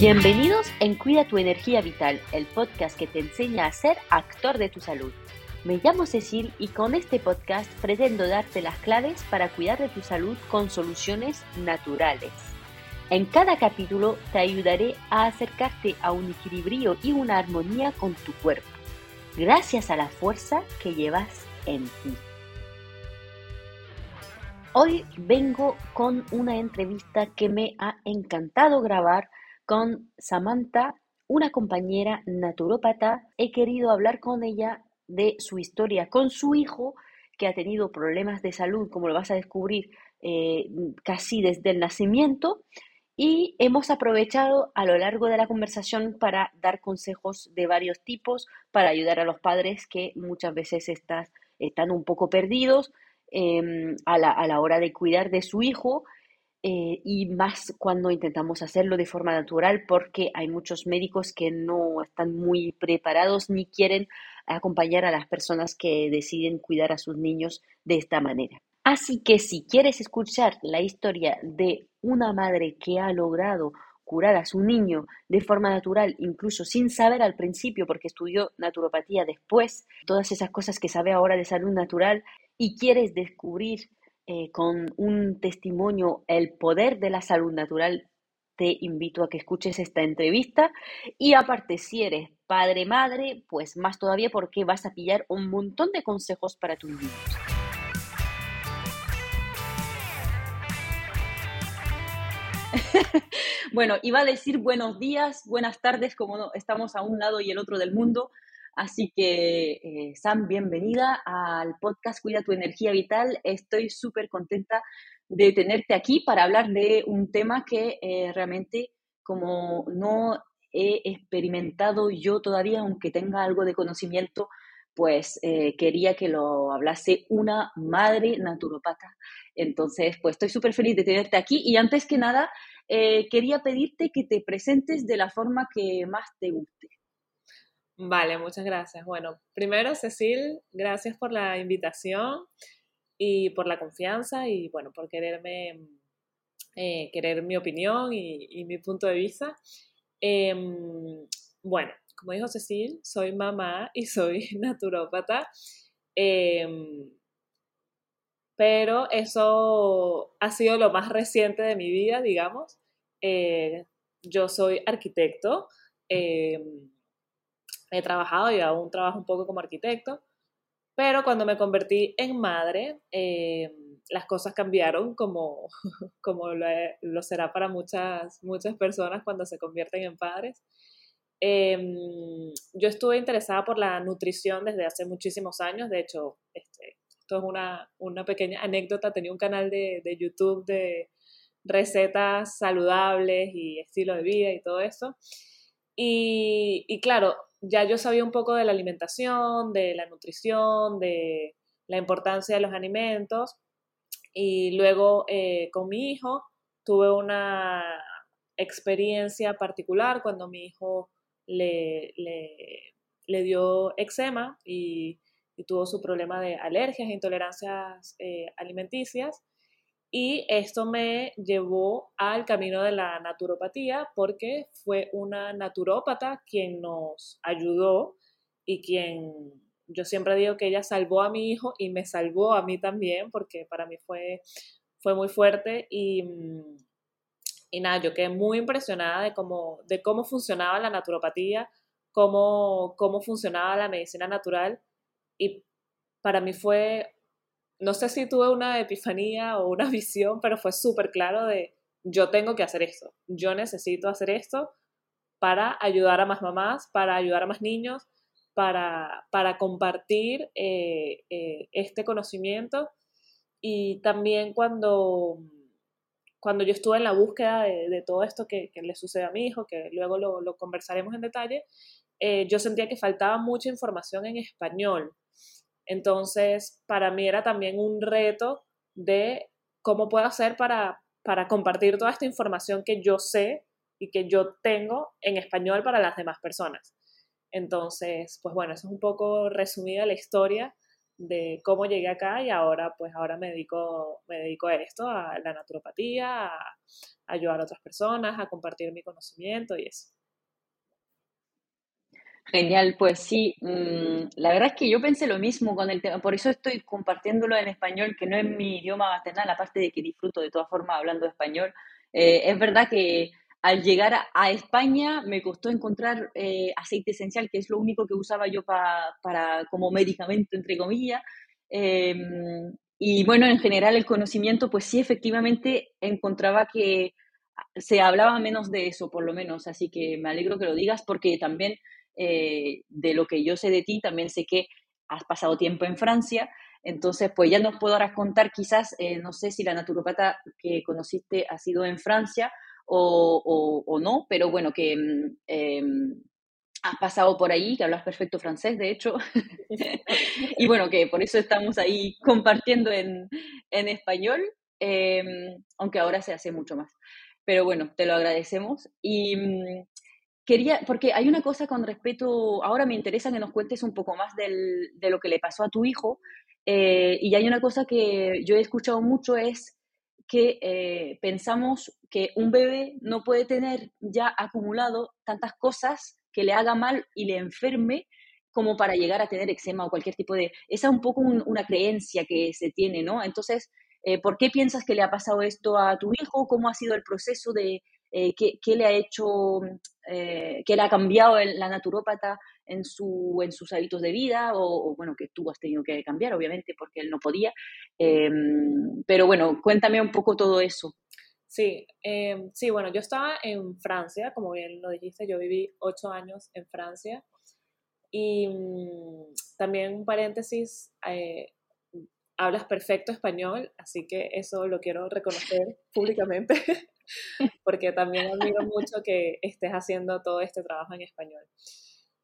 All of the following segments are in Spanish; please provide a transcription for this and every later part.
Bienvenidos en Cuida tu energía vital, el podcast que te enseña a ser actor de tu salud. Me llamo Cecil y con este podcast pretendo darte las claves para cuidar de tu salud con soluciones naturales. En cada capítulo te ayudaré a acercarte a un equilibrio y una armonía con tu cuerpo, gracias a la fuerza que llevas en ti. Hoy vengo con una entrevista que me ha encantado grabar con Samantha, una compañera naturópata. He querido hablar con ella de su historia con su hijo, que ha tenido problemas de salud, como lo vas a descubrir, eh, casi desde el nacimiento. Y hemos aprovechado a lo largo de la conversación para dar consejos de varios tipos, para ayudar a los padres que muchas veces están un poco perdidos em, a, la, a la hora de cuidar de su hijo eh, y más cuando intentamos hacerlo de forma natural porque hay muchos médicos que no están muy preparados ni quieren acompañar a las personas que deciden cuidar a sus niños de esta manera. Así que si quieres escuchar la historia de una madre que ha logrado curar a su niño de forma natural, incluso sin saber al principio, porque estudió naturopatía después, todas esas cosas que sabe ahora de salud natural, y quieres descubrir eh, con un testimonio El poder de la salud natural, te invito a que escuches esta entrevista. Y aparte, si eres padre, madre, pues más todavía porque vas a pillar un montón de consejos para tus niños. bueno, iba a decir buenos días, buenas tardes, como estamos a un lado y el otro del mundo, Así que, eh, Sam, bienvenida al podcast Cuida tu energía vital. Estoy súper contenta de tenerte aquí para hablar de un tema que eh, realmente, como no he experimentado yo todavía, aunque tenga algo de conocimiento, pues eh, quería que lo hablase una madre naturopata. Entonces, pues estoy súper feliz de tenerte aquí y antes que nada, quería pedirte que te presentes de la forma que más te guste. Vale, muchas gracias. Bueno, primero, Cecil, gracias por la invitación y por la confianza y bueno, por quererme, eh, querer mi opinión y, mi punto de vista. Em, bueno, como dijo Cecil, soy mamá y soy naturópata. Em, pero eso ha sido lo más reciente de mi vida, digamos. Eh, yo soy arquitecto. He trabajado y aún trabajo un poco como arquitecto, pero cuando me convertí en madre, eh, las cosas cambiaron como, como lo, será para muchas, muchas personas cuando se convierten en padres. Em, yo estuve interesada por la nutrición desde hace muchísimos años, de hecho, este, esto es una, una, pequeña anécdota, tenía un canal de, de YouTube de recetas saludables y estilo de vida y todo eso. Y, claro, ya yo sabía un poco de la alimentación, de la nutrición, de la importancia de los alimentos. Y luego eh, con mi hijo tuve una experiencia particular cuando mi hijo le, le, dio eczema y, tuvo su problema de alergias e intolerancias eh, alimenticias. Y esto me llevó al camino de la naturopatía porque fue una naturópata quien nos ayudó y quien yo siempre digo que ella salvó a mi hijo y me salvó a mí también porque para mí fue, fue muy fuerte y, y nada, yo quedé muy impresionada de cómo, de cómo funcionaba la naturopatía, cómo, cómo funcionaba la medicina natural y para mí fue no sé si tuve una epifanía o una visión, pero fue súper claro de yo tengo que hacer esto, yo necesito hacer esto para ayudar a más mamás, para ayudar a más niños, para, para compartir eh, eh, este conocimiento. Y también cuando, cuando yo estuve en la búsqueda de, todo esto que, le sucede a mi hijo, que luego lo, conversaremos en detalle, eh, yo sentía que faltaba mucha información en español entonces, para mí era también un reto de cómo puedo hacer para, para compartir toda esta información que yo sé y que yo tengo en español para las demás personas. Entonces, pues bueno, eso es un poco resumida la historia de cómo llegué acá y ahora pues ahora me dedico, me dedico a esto, a la naturopatía, a, ayudar a otras personas, a compartir mi conocimiento y eso. Genial, pues sí, mm, la verdad es que yo pensé lo mismo con el tema, por eso estoy compartiéndolo en español, que no es mi idioma maternal, aparte de que disfruto de todas formas hablando español. Eh, es verdad que al llegar a, España me costó encontrar eh, aceite esencial, que es lo único que usaba yo para como medicamento, entre comillas. Em, y bueno, en general el conocimiento, pues sí, efectivamente encontraba que se hablaba menos de eso, por lo menos. Así que me alegro que lo digas porque también eh, de lo que yo sé de ti, también sé que has pasado tiempo en Francia. Entonces, pues ya nos podrás contar quizás, eh, no sé si la naturopata que conociste ha sido en Francia o, no, pero bueno, que em, has pasado por ahí, que hablas perfecto francés, de hecho, y bueno, que por eso estamos ahí compartiendo en, español, em, aunque ahora se hace mucho más. Pero bueno, te lo agradecemos. Y mm, quería, porque hay una cosa con respecto, ahora me interesa que nos cuentes un poco más de lo que le pasó a tu hijo, eh, y hay una cosa que yo he escuchado mucho, es que eh, pensamos que un bebé no puede tener ya acumulado tantas cosas que le haga mal y le enferme como para llegar a tener eczema o cualquier tipo de... Esa es un poco una creencia que se tiene, ¿no? Entonces, eh, ¿por qué piensas que le ha pasado esto a tu hijo? ¿Cómo ha sido el proceso de... Eh, qué, le ha hecho, qué le ha cambiado la naturópata en, su, en sus hábitos de vida o, bueno, que tú has tenido que cambiar, obviamente, porque él no podía. Em, pero bueno, cuéntame un poco todo eso. Sí, em, sí, bueno, yo estaba en Francia, como bien lo dijiste, yo viví ocho años en Francia. Y mm, también un paréntesis, eh, hablas perfecto español, así que eso lo quiero reconocer públicamente, porque también admiro mucho que estés haciendo todo este trabajo en español.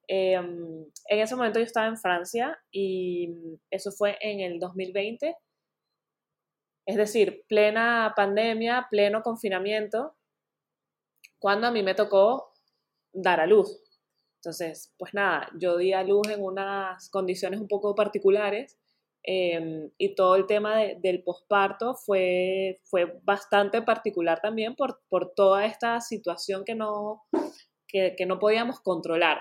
Em, en ese momento yo estaba en Francia y eso fue en el 2020, es decir, plena pandemia, pleno confinamiento, cuando a mí me tocó dar a luz. Entonces, pues nada, yo di a luz en unas condiciones un poco particulares em, y todo el tema del posparto fue, fue bastante particular también por, por toda esta situación que no, que, que no podíamos controlar.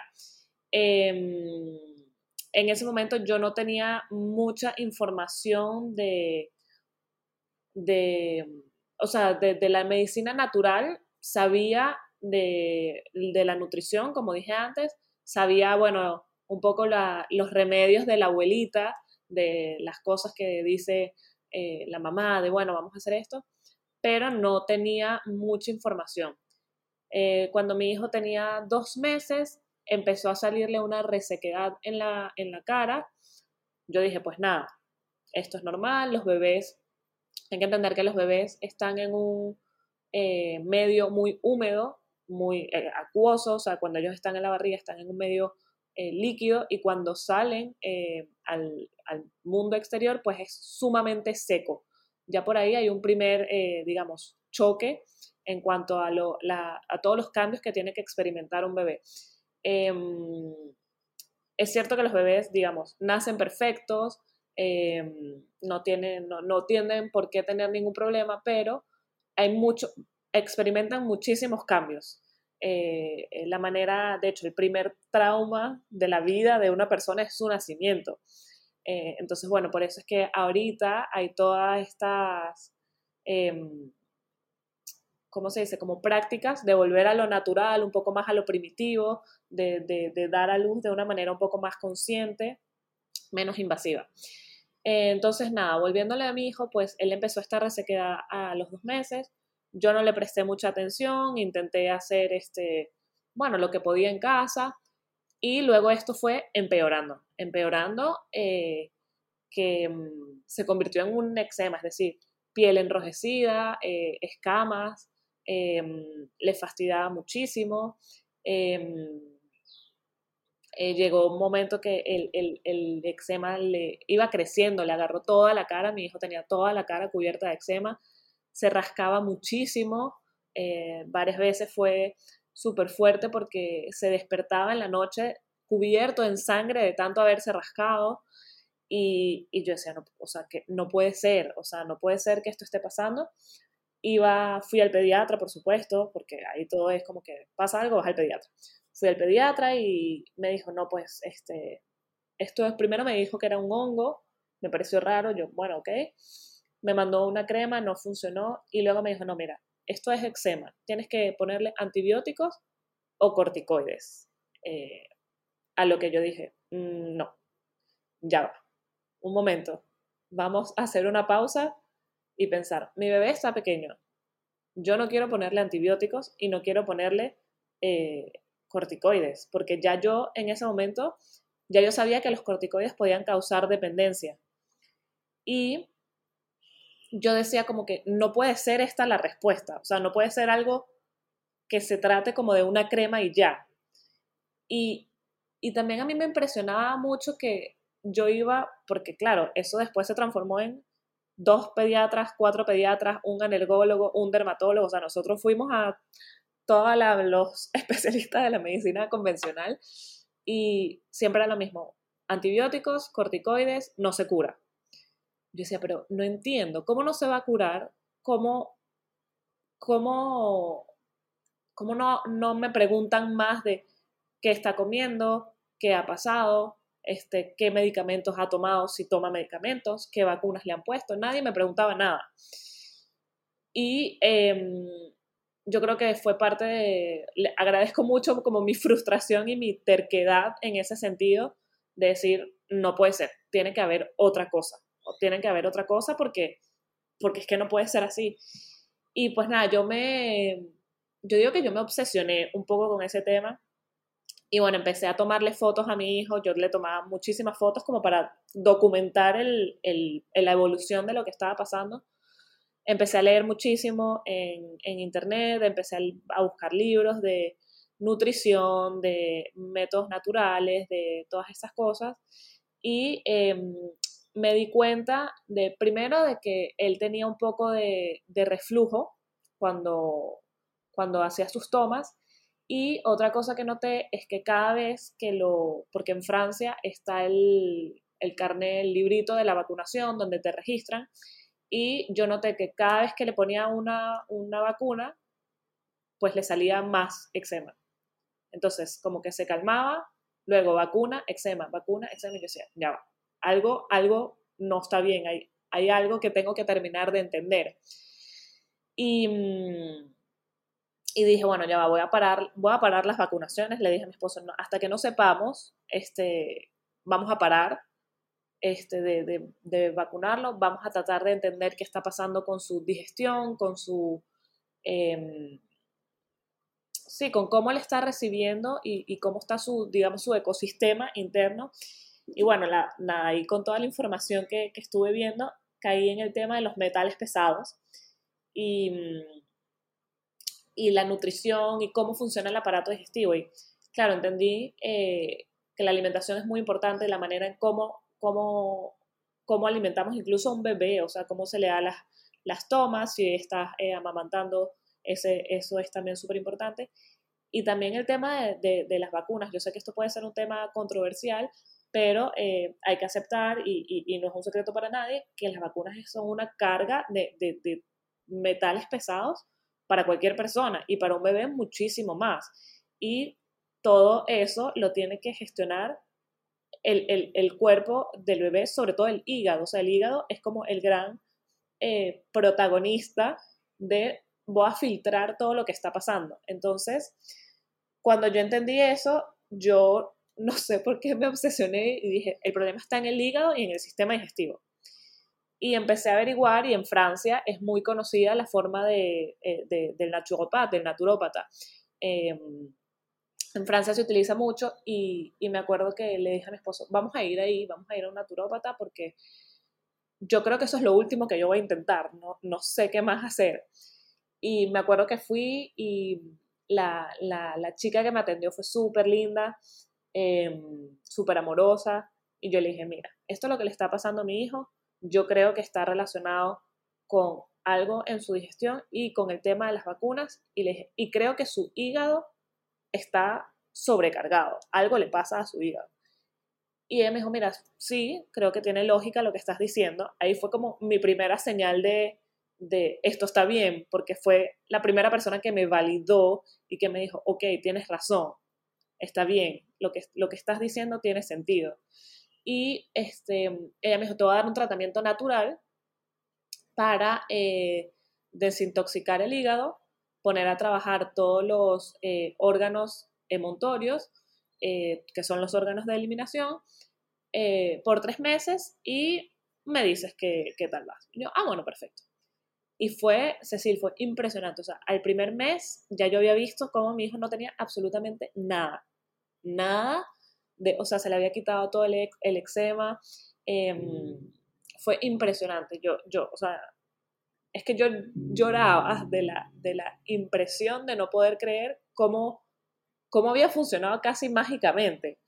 Em, en ese momento yo no tenía mucha información de, de o sea, de, la medicina natural, sabía de, la nutrición, como dije antes, sabía, bueno, un poco los remedios de la abuelita, de las cosas que dice eh, la mamá, de, bueno, vamos a hacer esto, pero no tenía mucha información. Eh, cuando mi hijo tenía dos meses, empezó a salirle una resequedad en la, en la cara. Yo dije, pues nada, esto es normal, los bebés, hay que entender que los bebés están en un eh, medio muy húmedo, muy eh, acuoso, o sea, cuando ellos están en la barriga están en un medio líquido y cuando salen al, mundo exterior, pues es sumamente seco. Ya por ahí hay un primer, digamos, choque en cuanto a, lo, a todos los cambios que tiene que experimentar un bebé. Em, es cierto que los bebés, digamos, nacen perfectos, em, no, tienen, no, tienen por qué tener ningún problema, pero hay mucho, experimentan muchísimos cambios. Eh, la manera, de hecho, el primer trauma de la vida de una persona es su nacimiento. Eh, entonces, bueno, por eso es que ahorita hay todas estas em, ¿cómo se dice? Como prácticas de volver a lo natural, un poco más a lo primitivo, de, dar a luz de una manera un poco más consciente, menos invasiva. Eh, entonces, nada, volviéndole a mi hijo, pues él empezó esta resequedad a los dos meses. Yo no le presté mucha atención, intenté hacer este, bueno, lo que podía en casa. Y luego esto fue empeorando, empeorando, eh, que mm, se convirtió en un eczema, es decir, piel enrojecida, eh, escamas, Em, le fastidiaba muchísimo. Eh, llegó un momento que el, el, el, eczema le iba creciendo, le agarró toda la cara, mi hijo tenía toda la cara cubierta de eczema, se rascaba muchísimo, eh, varias veces fue súper fuerte porque se despertaba en la noche cubierto en sangre de tanto haberse rascado. Y, y yo decía, no, o sea, que no puede ser, o sea, no puede ser que esto esté pasando. Iba, fui al pediatra, por supuesto, porque ahí todo es como que pasa algo, vas al pediatra. Fui al pediatra y me dijo, no, pues, este, esto es, primero me dijo que era un hongo, me pareció raro, yo, bueno, ok. Me mandó una crema, no funcionó, y luego me dijo, no, mira, esto es eczema, tienes que ponerle antibióticos o corticoides. Eh, a lo que yo dije, mm, no, ya va, un momento, vamos a hacer una pausa y pensar, mi bebé está pequeño, yo no quiero ponerle antibióticos y no quiero ponerle eh, corticoides, porque ya yo en ese momento, ya yo sabía que los corticoides podían causar dependencia. Y yo decía como que no puede ser esta la respuesta, o sea, no puede ser algo que se trate como de una crema y ya. Y, y también a mí me impresionaba mucho que yo iba, porque claro, eso después se transformó en dos pediatras, cuatro pediatras, un alergólogo, un dermatólogo, o sea, nosotros fuimos a todos los especialistas de la medicina convencional y siempre era lo mismo, antibióticos, corticoides, no se cura. Yo decía, pero no entiendo, ¿cómo no se va a curar? ¿Cómo, cómo, cómo no, no me preguntan más de qué está comiendo, qué ha pasado, este, qué medicamentos ha tomado, si toma medicamentos, qué vacunas le han puesto? Nadie me preguntaba nada. Y em, yo creo que fue parte de, le agradezco mucho como mi frustración y mi terquedad en ese sentido de decir, no puede ser, tiene que haber otra cosa tienen que haber otra cosa porque, porque es que no puede ser así. Y pues nada, yo me, yo digo que yo me obsesioné un poco con ese tema y bueno, empecé a tomarle fotos a mi hijo, yo le tomaba muchísimas fotos como para documentar el, el, la evolución de lo que estaba pasando. Empecé a leer muchísimo en, en internet, empecé a, buscar libros de nutrición, de métodos naturales, de todas estas cosas. Y em, me di cuenta de, primero, de que él tenía un poco de, reflujo cuando, cuando hacía sus tomas. Y otra cosa que noté es que cada vez que lo, porque en Francia está el, el carnet, el librito de la vacunación donde te registran, y yo noté que cada vez que le ponía una, una vacuna, pues le salía más eczema. Entonces, como que se calmaba, luego vacuna, eczema, vacuna, eczema, y yo decía, ya va, algo, algo no está bien, hay, hay algo que tengo que terminar de entender. Y, mm, y dije, bueno, ya va, voy a parar, voy a parar las vacunaciones. Le dije a mi esposo, hasta que no sepamos, este, vamos a parar este, de, de, vacunarlo, vamos a tratar de entender qué está pasando con su digestión, con su... Em, sí, con cómo él está recibiendo y, y, cómo está su, digamos, su ecosistema interno y bueno, la, nada, ahí con toda la información que, que, estuve viendo, caí en el tema de los metales pesados y, y la nutrición y cómo funciona el aparato digestivo. Y claro, entendí eh, que la alimentación es muy importante, la manera en cómo, cómo, cómo alimentamos incluso a un bebé, o sea, cómo se le da las, las tomas, si estás eh, amamantando, ese, eso es también súper importante. Y también el tema de, de, de, las vacunas. Yo sé que esto puede ser un tema controversial, pero eh, hay que aceptar, y, no es un secreto para nadie, que las vacunas son una carga de, metales pesados para cualquier persona y para un bebé muchísimo más. Y todo eso lo tiene que gestionar el, cuerpo del bebé, sobre todo el hígado. O sea, el hígado es como el gran eh, protagonista de voy a filtrar todo lo que está pasando. Entonces, cuando yo entendí eso, yo no sé por qué me obsesioné y dije, el problema está en el hígado y en el sistema digestivo. Y empecé a averiguar y en Francia es muy conocida la forma de, eh, del naturopata, del naturópata. Em, en Francia se utiliza mucho y, y, me acuerdo que le dije a mi esposo, vamos a ir ahí, vamos a ir a un naturópata porque yo creo que eso es lo último que yo voy a intentar, no, no sé qué más hacer. Y me acuerdo que fui y la, la, la chica que me atendió fue súper linda, eh, súper amorosa. Y yo le dije, mira, esto es lo que le está pasando a mi hijo, yo creo que está relacionado con algo en su digestión y con el tema de las vacunas y, le y creo que su hígado está sobrecargado, algo le pasa a su hígado. Y ella me dijo, mira, sí, creo que tiene lógica lo que estás diciendo. Ahí fue como mi primera señal de, de esto está bien, porque fue la primera persona que me validó y que me dijo, ok, tienes razón, está bien, lo que, lo que estás diciendo tiene sentido. Y este, ella me dijo, te voy a dar un tratamiento natural para eh, desintoxicar el hígado, poner a trabajar todos los eh, órganos emontorios, eh, que son los órganos de eliminación, por tres meses y me dices qué, qué tal vas. yo, ah, bueno, perfecto. Y fue, Cecil, fue impresionante. O sea, al primer mes ya yo había visto cómo mi hijo no tenía absolutamente nada. Nada. De, o sea, se le había quitado todo el, el eczema. Em, fue impresionante. Yo, yo, o sea, es que yo lloraba de la, de la impresión de no poder creer cómo, cómo había funcionado casi mágicamente.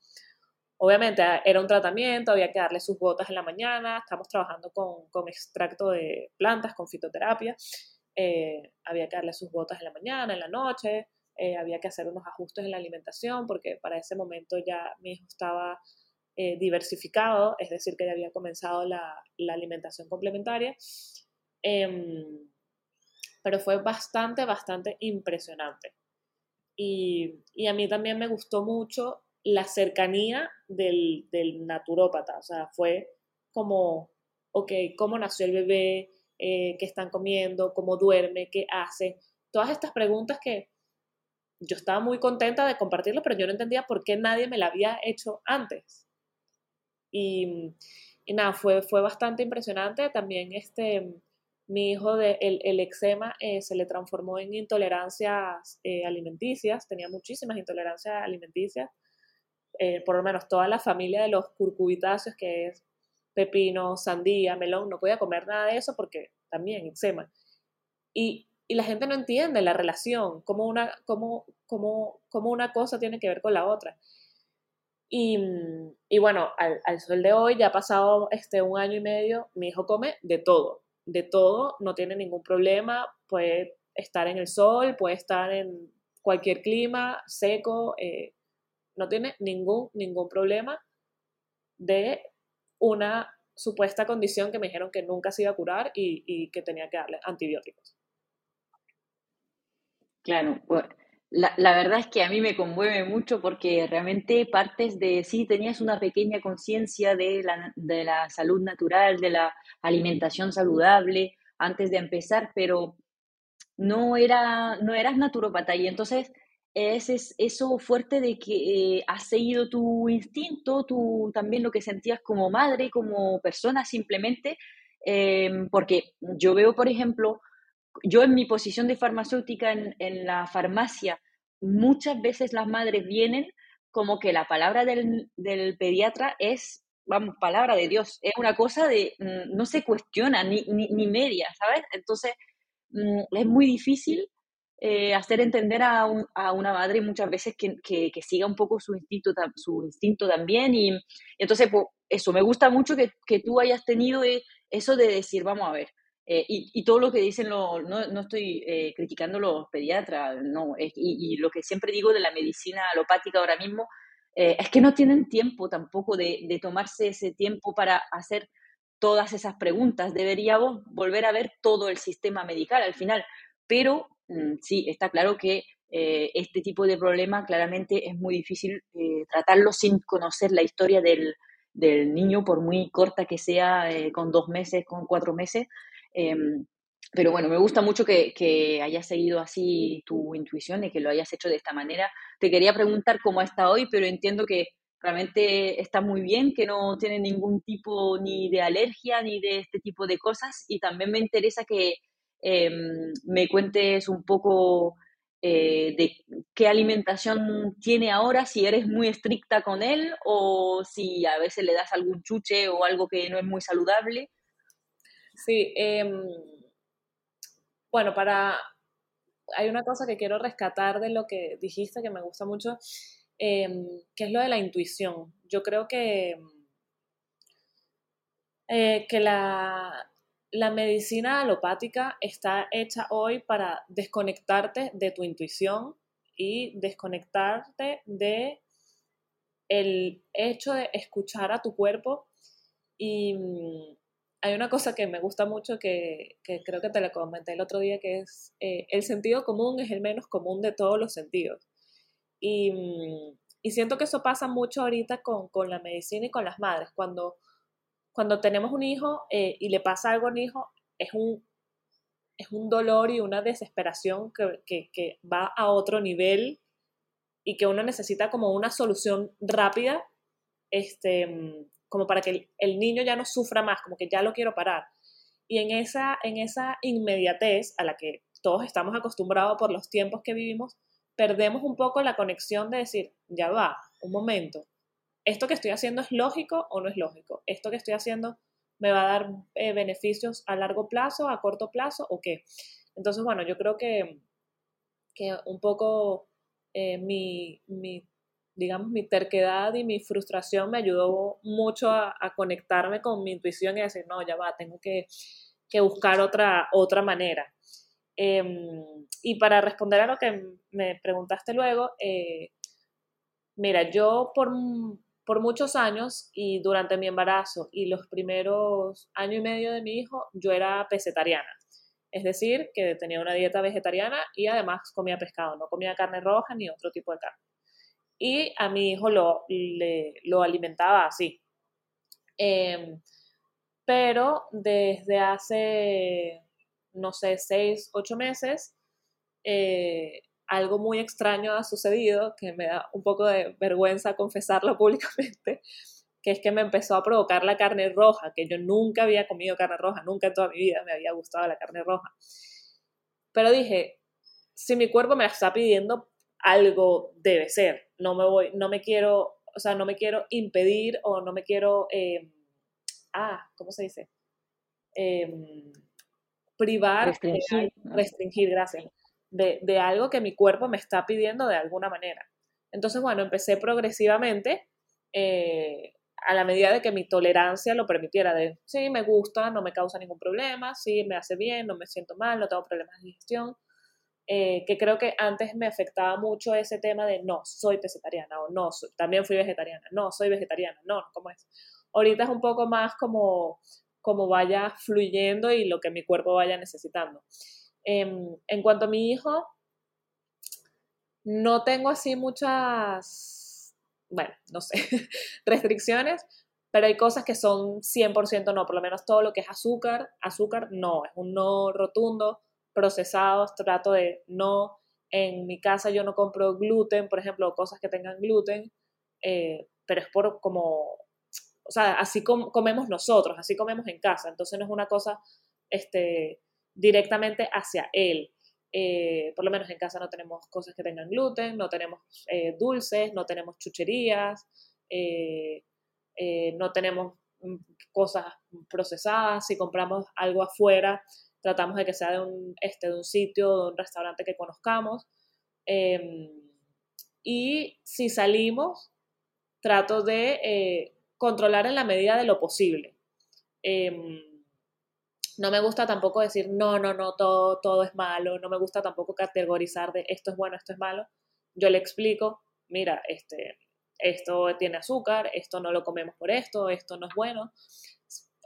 Obviamente ah, era un tratamiento, había que darle sus gotas en la mañana, estamos trabajando con, con extracto de plantas, con fitoterapia, eh, había que darle sus gotas en la mañana, en la noche, eh, había que hacer unos ajustes en la alimentación porque para ese momento ya mi hijo estaba eh, diversificado, es decir, que ya había comenzado la, la alimentación complementaria. Em, pero fue bastante, bastante impresionante. Y, y, a mí también me gustó mucho la cercanía del, del naturópata, o sea, fue como, ok, ¿cómo nació el bebé? Eh, ¿Qué están comiendo? ¿Cómo duerme? ¿Qué hace? Todas estas preguntas que yo estaba muy contenta de compartirlo, pero yo no entendía por qué nadie me la había hecho antes. Y, y nada, fue, fue bastante impresionante. También este, mi hijo, de, el, el eczema eh, se le transformó en intolerancias eh, alimenticias, tenía muchísimas intolerancias alimenticias eh, por lo menos toda la familia de los curcubitáceos, que es pepino, sandía, melón, no podía comer nada de eso porque también eczema. Y, y la gente no entiende la relación, cómo una, cómo, cómo, cómo una cosa tiene que ver con la otra. Y, y bueno, al, sol de hoy, ya ha pasado este, un año y medio, mi hijo come de todo, de todo, no tiene ningún problema, puede estar en el sol, puede estar en cualquier clima, seco, eh, no tiene ningún, ningún problema de una supuesta condición que me dijeron que nunca se iba a curar y, que tenía que darle antibióticos. Claro, la, la, verdad es que a mí me conmueve mucho porque realmente partes de, sí, tenías una pequeña conciencia de la, de la salud natural, de la alimentación saludable antes de empezar, pero no, era, no eras naturópata. Y entonces es, eso fuerte de que eh, has seguido tu instinto, tu, también lo que sentías como madre, como persona simplemente, em, porque yo veo, por ejemplo, yo en mi posición de farmacéutica en, la farmacia, muchas veces las madres vienen como que la palabra del, pediatra es, vamos, palabra de Dios, es una cosa de, mm, no se cuestiona ni, ni, ni media, ¿sabes? Entonces, mm, es muy difícil eh, hacer entender a, a, una madre muchas veces que, que, siga un poco su instinto, su instinto también. Y, entonces, pues, eso, me gusta mucho que, que tú hayas tenido eh, eso de decir, vamos a ver, eh, y, y, todo lo que dicen, lo, no, no, estoy eh, criticando los pediatras, no, y, y, lo que siempre digo de la medicina alopática ahora mismo, eh, es que no tienen tiempo tampoco de, de, tomarse ese tiempo para hacer todas esas preguntas. Deberíamos volver a ver todo el sistema medical al final, pero Mm, sí, está claro que eh, este tipo de problema claramente es muy difícil eh, tratarlo sin conocer la historia del, del, niño, por muy corta que sea, eh, con dos meses, con cuatro meses. Em, pero bueno, me gusta mucho que, que, hayas seguido así tu intuición y que lo hayas hecho de esta manera. Te quería preguntar cómo está hoy, pero entiendo que realmente está muy bien, que no tiene ningún tipo ni de alergia ni de este tipo de cosas. Y también me interesa que, eh, me cuentes un poco eh, de qué alimentación tiene ahora, si eres muy estricta con él o si a veces le das algún chuche o algo que no es muy saludable. Sí, eh, bueno, para... Hay una cosa que quiero rescatar de lo que dijiste que me gusta mucho, em, que es lo de la intuición. Yo creo que, eh, que la, la medicina alopática está hecha hoy para desconectarte de tu intuición y desconectarte de el hecho de escuchar a tu cuerpo y hay una cosa que me gusta mucho que, creo que te la comenté el otro día, que es eh, el sentido común es el menos común de todos los sentidos. Y, mm, y siento que eso pasa mucho ahorita con, con, la medicina y con las madres. Cuando, cuando tenemos un hijo eh, y le pasa algo a un hijo, es un, es un dolor y una desesperación que, que, que va a otro nivel y que uno necesita como una solución rápida, este, mm, como para que el, niño ya no sufra más, como que ya lo quiero parar. Y en esa, en esa inmediatez a la que todos estamos acostumbrados por los tiempos que vivimos, perdemos un poco la conexión de decir, ya va, un momento, ¿esto que estoy haciendo es lógico o no es lógico? ¿Esto que estoy haciendo me va a dar eh, beneficios a largo plazo, a corto plazo o qué? Entonces, bueno, yo creo que, que un poco eh, mi, mi digamos, mi terquedad y mi frustración me ayudó mucho a, conectarme con mi intuición y decir, no, ya va, tengo que, buscar otra, otra manera. Em, y para responder a lo que me preguntaste luego, eh, mira, yo por, por muchos años y durante mi embarazo y los primeros año y medio de mi hijo, yo era pescetariana. Es decir, que tenía una dieta vegetariana y además comía pescado, no comía carne roja ni otro tipo de carne y a mi hijo lo, lo alimentaba así. Em, pero desde hace, no sé, seis, ocho meses, eh, algo muy extraño ha sucedido, que me da un poco de vergüenza confesarlo públicamente, que es que me empezó a provocar la carne roja, que yo nunca había comido carne roja, nunca en toda mi vida me había gustado la carne roja. Pero dije, si mi cuerpo me está pidiendo algo debe ser. No me voy, no me quiero, o sea, no me quiero impedir o no me quiero, em, ah, ¿cómo se dice? Em, privar, restringir, restringir gracias, de, de, algo que mi cuerpo me está pidiendo de alguna manera. Entonces, bueno, empecé progresivamente eh, a la medida de que mi tolerancia lo permitiera, de sí, me gusta, no me causa ningún problema, sí, me hace bien, no me siento mal, no tengo problemas de digestión, eh, que creo que antes me afectaba mucho ese tema de no, soy vegetariana o no, también fui vegetariana, no, soy vegetariana, no, ¿cómo es? Ahorita es un poco más como, como vaya fluyendo y lo que mi cuerpo vaya necesitando. Em, en cuanto a mi hijo, no tengo así muchas, bueno, no sé, restricciones, pero hay cosas que son 100% no, por lo menos todo lo que es azúcar, azúcar no, es un no rotundo procesados, trato de no, en mi casa yo no compro gluten, por ejemplo, cosas que tengan gluten, eh, pero es por como, o sea, así comemos nosotros, así comemos en casa, entonces no es una cosa este, directamente hacia él. Eh, por lo menos en casa no tenemos cosas que tengan gluten, no tenemos eh, dulces, no tenemos chucherías, no tenemos mm, cosas procesadas, si compramos algo afuera, tratamos de que sea de un, este, de un sitio, de un restaurante que conozcamos. Em, y si salimos, trato de eh, controlar en la medida de lo posible. Em, no me gusta tampoco decir, no, no, no, todo, todo es malo. No me gusta tampoco categorizar de esto es bueno, esto es malo. Yo le explico, mira, este, esto tiene azúcar, esto no lo comemos por esto, esto no es bueno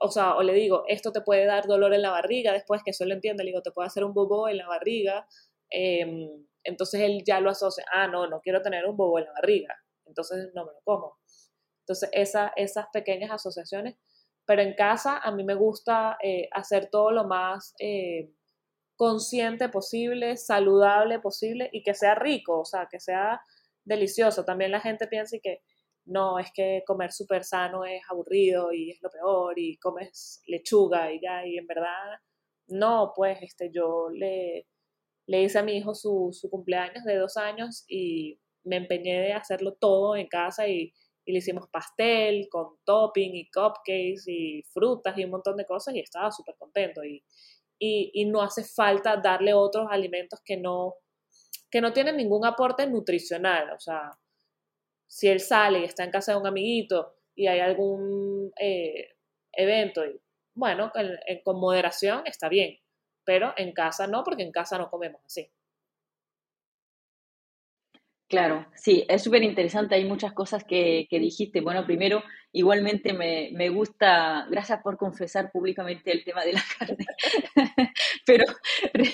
o sea, o le digo, esto te puede dar dolor en la barriga, después que eso lo entiende, le digo, te puede hacer un bobo en la barriga, em, entonces él ya lo asocia, ah, no, no quiero tener un bobo en la barriga, entonces no me lo como. Entonces, esa, esas pequeñas asociaciones, pero en casa a mí me gusta eh, hacer todo lo más eh, consciente posible, saludable posible y que sea rico, o sea, que sea delicioso. También la gente piensa que no, es que comer súper sano es aburrido y es lo peor y comes lechuga y ya, y en verdad, no, pues este, yo le, le hice a mi hijo su, su cumpleaños de dos años y me empeñé de hacerlo todo en casa y, y le hicimos pastel con topping y cupcakes y frutas y un montón de cosas y estaba súper contento y, y, y, no hace falta darle otros alimentos que no, que no tienen ningún aporte nutricional, o sea, si él sale y está en casa de un amiguito y hay algún eh, evento, y, bueno, con moderación está bien, pero en casa no, porque en casa no comemos así. Claro, sí, es súper interesante. Hay muchas cosas que, que, dijiste. Bueno, primero, igualmente me, me, gusta, gracias por confesar públicamente el tema de la carne, pero re,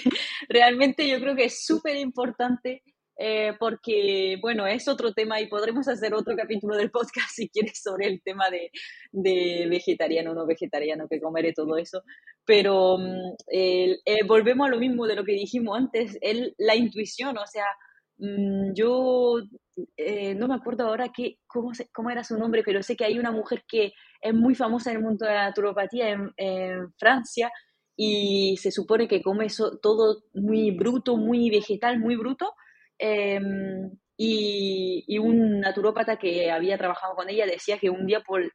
realmente yo creo que es súper importante eh, porque, bueno, es otro tema y podremos hacer otro capítulo del podcast si quieres sobre el tema de, de vegetariano no vegetariano, que comeré todo eso. Pero mm, eh, volvemos a lo mismo de lo que dijimos antes, el, la intuición, o sea Mm, yo eh, no me acuerdo ahora qué, cómo, cómo era su nombre, pero sé que hay una mujer que es muy famosa en el mundo de la naturopatía en, Francia y se supone que come eso, todo muy bruto, muy vegetal, muy bruto. Em, y, un naturópata que había trabajado con ella decía que un día pues,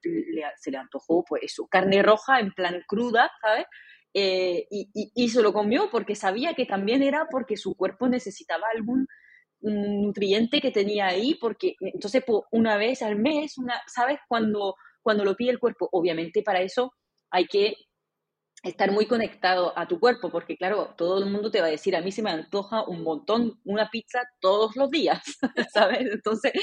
se le antojó pues su carne roja en plan cruda, ¿sabes? Eh, y, y, y, se lo comió porque sabía que también era porque su cuerpo necesitaba algún nutriente que tenía ahí, porque entonces una vez al mes, una, ¿sabes? Cuando, cuando lo pide el cuerpo, obviamente para eso hay que estar muy conectado a tu cuerpo, porque claro, todo el mundo te va a decir, a mí se me antoja un montón una pizza todos los días, ¿sabes? Entonces,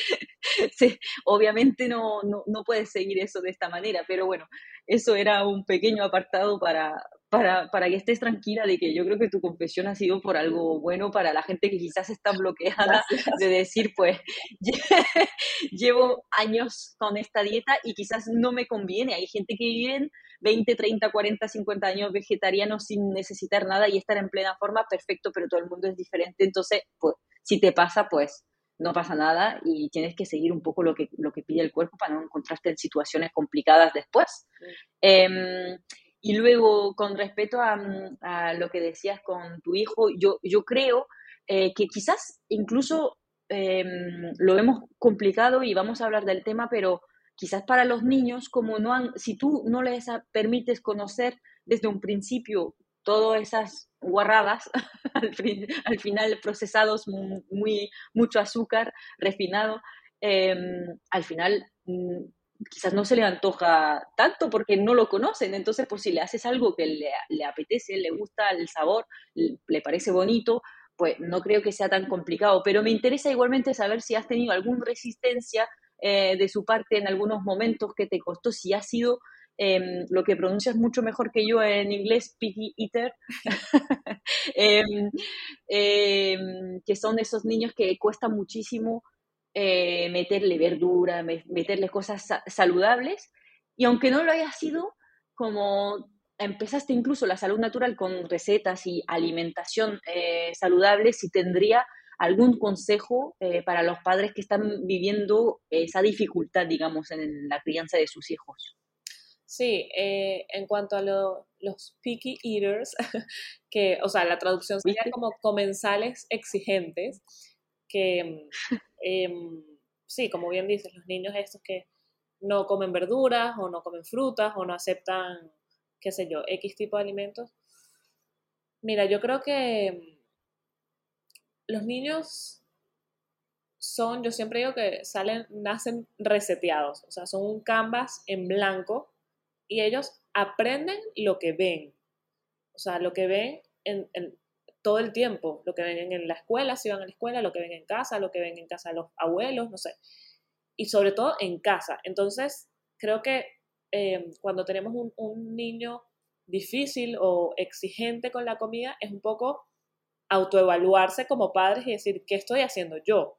obviamente no, no, no puedes seguir eso de esta manera, pero bueno, eso era un pequeño apartado para, para, para, que estés tranquila de que yo creo que tu confesión ha sido por algo bueno para la gente que quizás está bloqueada de decir, pues, llevo años con esta dieta y quizás no me conviene. Hay gente que vive 20, 30, 40, 50 años vegetarianos sin necesitar nada y estar en plena forma, perfecto, pero todo el mundo es diferente. Entonces, pues, si te pasa, pues, no pasa nada y tienes que seguir un poco lo que, lo que pide el cuerpo para no encontrarte en situaciones complicadas después. Eh, y luego, con respecto mm, a, lo que decías con tu hijo, yo, yo creo eh, que quizás incluso em, lo vemos complicado y vamos a hablar del tema, pero quizás para los niños, como no han, si tú no les permites conocer desde un principio todas esas guarradas, al, al final procesados, muy, mucho azúcar, refinado, em, al final mm, quizás no se le antoja tanto porque no lo conocen. Entonces, pues si le haces algo que le, le apetece, le gusta el sabor, le, parece bonito, pues no creo que sea tan complicado. Pero me interesa igualmente saber si has tenido alguna resistencia eh, de su parte en algunos momentos que te costó, si ha sido em, lo que pronuncias mucho mejor que yo en inglés, picky eater, em, em, que son esos niños que cuesta muchísimo eh, meterle verdura, meterle cosas saludables. Y aunque no lo haya sido, como empezaste incluso la salud natural con recetas y alimentación eh, saludable, si tendría algún consejo eh, para los padres que están viviendo esa dificultad, digamos, en la crianza de sus hijos. Sí, en cuanto a los picky eaters, que, o sea, la traducción sería como comensales exigentes, que Em, sí, como bien dices, los niños estos que no comen verduras o no comen frutas o no aceptan, qué sé yo, X tipo de alimentos. Mira, yo creo que em, los niños son, yo siempre digo que salen, nacen reseteados, o sea, son un canvas en blanco y ellos aprenden lo que ven, o sea, lo que ven en, todo el tiempo, lo que ven en la escuela, si van a la escuela, lo que ven en casa, lo que ven en casa los abuelos, no sé, y sobre todo en casa. Entonces, creo que eh, cuando tenemos un, un, niño difícil o exigente con la comida, es un poco autoevaluarse como padres y decir, ¿qué estoy haciendo yo?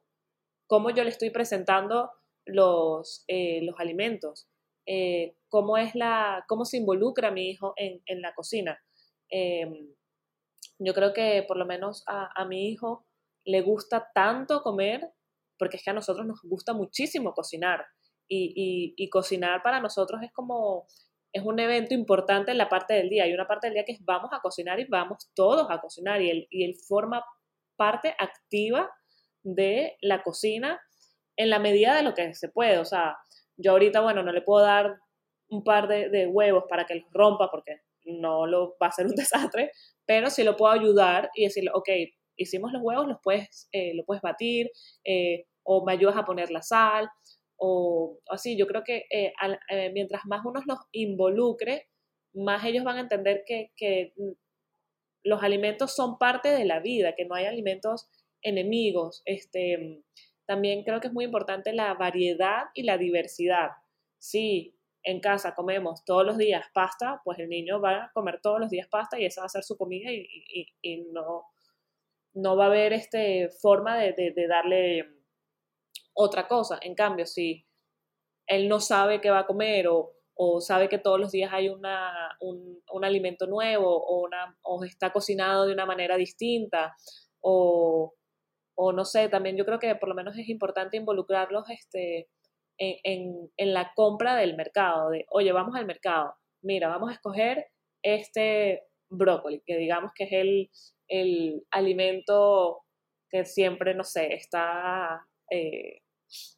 ¿Cómo yo le estoy presentando los, eh, los alimentos? Eh, ¿Cómo es la, cómo se involucra mi hijo en, en la cocina? Em, yo creo que por lo menos a, mi hijo le gusta tanto comer, porque es que a nosotros nos gusta muchísimo cocinar. Y, cocinar para nosotros es como, es un evento importante en la parte del día. Hay una parte del día que es vamos a cocinar y vamos todos a cocinar. Y él, y él forma parte activa de la cocina en la medida de lo que se puede. O sea, yo ahorita, bueno, no le puedo dar un par de, de huevos para que los rompa porque no lo va a ser un desastre, pero si lo puedo ayudar y decirle, ok, hicimos los huevos, los puedes, eh, lo puedes batir, eh, o me ayudas a poner la sal, o así. Yo creo que eh, mientras más uno los involucre, más ellos van a entender que, que los alimentos son parte de la vida, que no hay alimentos enemigos. Este, también creo que es muy importante la variedad y la diversidad. Si en casa comemos todos los días pasta, pues el niño va a comer todos los días pasta y esa va a ser su comida y, no, no va a haber este, forma de, darle otra cosa. En cambio, si él no sabe qué va a comer o, sabe que todos los días hay una, un, un, alimento nuevo o, una, o está cocinado de una manera distinta o, o no sé, también yo creo que por lo menos es importante involucrarlos este, en, la compra del mercado, de, oye, vamos al mercado, mira, vamos a escoger este brócoli, que digamos que es el, el alimento que siempre, no sé, está eh,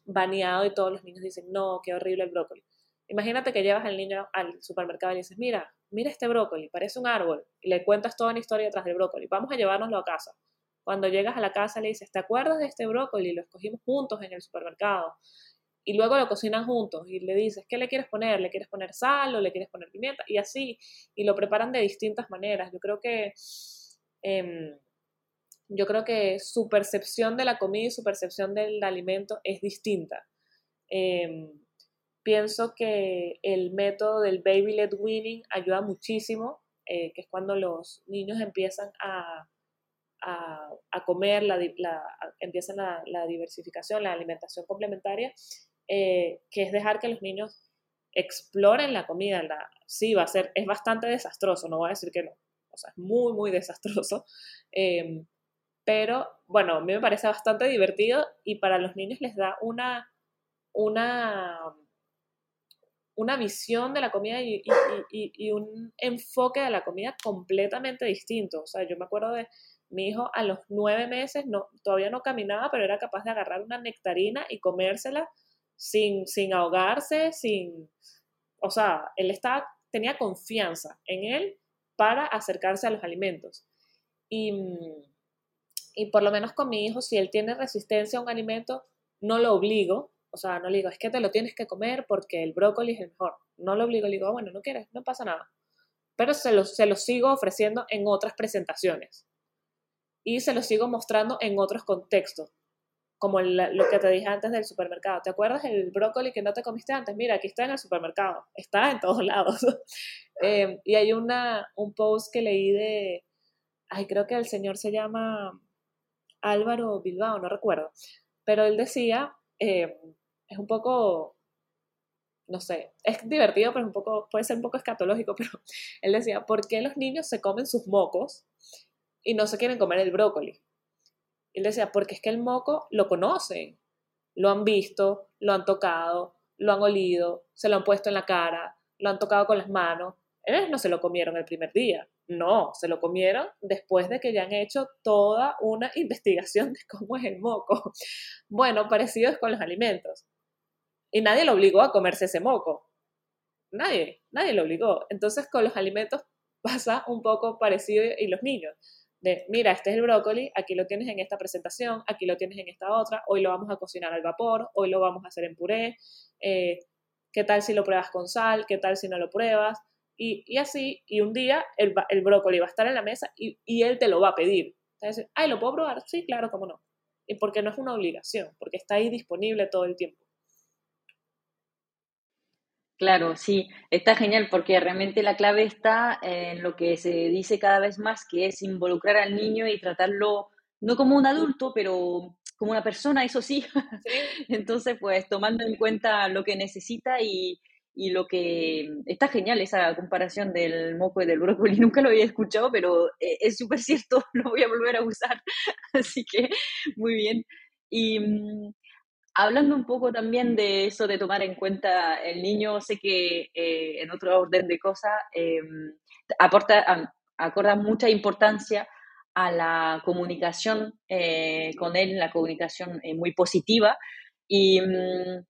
baneado y todos los niños dicen, no, qué horrible el brócoli. Imagínate que llevas al niño al supermercado y le dices, mira, mira este brócoli, parece un árbol, y le cuentas toda una historia detrás del brócoli, vamos a llevárnoslo a casa. Cuando llegas a la casa le dices, ¿te acuerdas de este brócoli? Lo escogimos juntos en el supermercado. Y luego lo cocinan juntos y le dices, ¿qué le quieres poner? ¿Le quieres poner sal o le quieres poner pimienta? Y así, y lo preparan de distintas maneras. Yo creo que, em, yo creo que su percepción de la comida y su percepción del alimento es distinta. Em, pienso que el método del baby led weaning ayuda muchísimo, eh, que es cuando los niños empiezan a a, comer, la, empiezan la, diversificación, la alimentación complementaria, eh, que es dejar que los niños exploren la comida. La, sí, va a ser, es bastante desastroso, no voy a decir que no, o sea, es muy, muy desastroso. Em, pero bueno, a mí me parece bastante divertido y para los niños les da una, una, una visión de la comida y, y, un enfoque de la comida completamente distinto. O sea, yo me acuerdo de, mi hijo a los nueve meses no, todavía no caminaba, pero era capaz de agarrar una nectarina y comérsela sin, sin ahogarse, sin... O sea, él estaba, tenía confianza en él para acercarse a los alimentos. Y, y por lo menos con mi hijo, si él tiene resistencia a un alimento, no lo obligo, o sea, no le digo, es que te lo tienes que comer porque el brócoli es mejor. No lo obligo, le digo, ah, bueno, no quieres, no pasa nada. Pero se lo, se lo sigo ofreciendo en otras presentaciones y se lo sigo mostrando en otros contextos, como lo que te dije antes del supermercado. ¿Te acuerdas el brócoli que no te comiste antes? Mira, aquí está en el supermercado, está en todos lados. Em, y hay una, un post que leí de, ay, creo que el señor se llama Álvaro Bilbao, no recuerdo, pero él decía, em, es un poco, no sé, es divertido, pero un poco, puede ser un poco escatológico, pero él decía, ¿por qué los niños se comen sus mocos y no se quieren comer el brócoli. Él decía, porque es que el moco lo conocen, lo han visto, lo han tocado, lo han olido, se lo han puesto en la cara, lo han tocado con las manos. Ellos no se lo comieron el primer día, no, se lo comieron después de que ya han hecho toda una investigación de cómo es el moco. Bueno, parecido es con los alimentos. Y nadie lo obligó a comerse ese moco. Nadie, nadie lo obligó. Entonces con los alimentos pasa un poco parecido y los niños de, mira, este es el brócoli, aquí lo tienes en esta presentación, aquí lo tienes en esta otra, hoy lo vamos a cocinar al vapor, hoy lo vamos a hacer en puré, eh, qué tal si lo pruebas con sal, qué tal si no lo pruebas, y, así, y un día el, brócoli va a estar en la mesa y, él te lo va a pedir. Ay, ¿lo puedo probar? Sí, claro, cómo no. Y porque no es una obligación, porque está ahí disponible todo el tiempo. Claro, sí, está genial porque realmente la clave está en lo que se dice cada vez más, que es involucrar al niño y tratarlo no como un adulto, pero como una persona, eso sí. Entonces, pues tomando en cuenta lo que necesita y, lo que está genial esa comparación del moco y del brócoli, nunca lo había escuchado, pero eh, es súper cierto, lo voy a volver a usar, así que muy bien. Y mm, Hablando un poco también de eso de tomar en cuenta el niño, sé que eh, en otro orden de cosas eh, aporta, acorda mucha importancia a la comunicación eh, con él, la comunicación muy positiva. Y mm,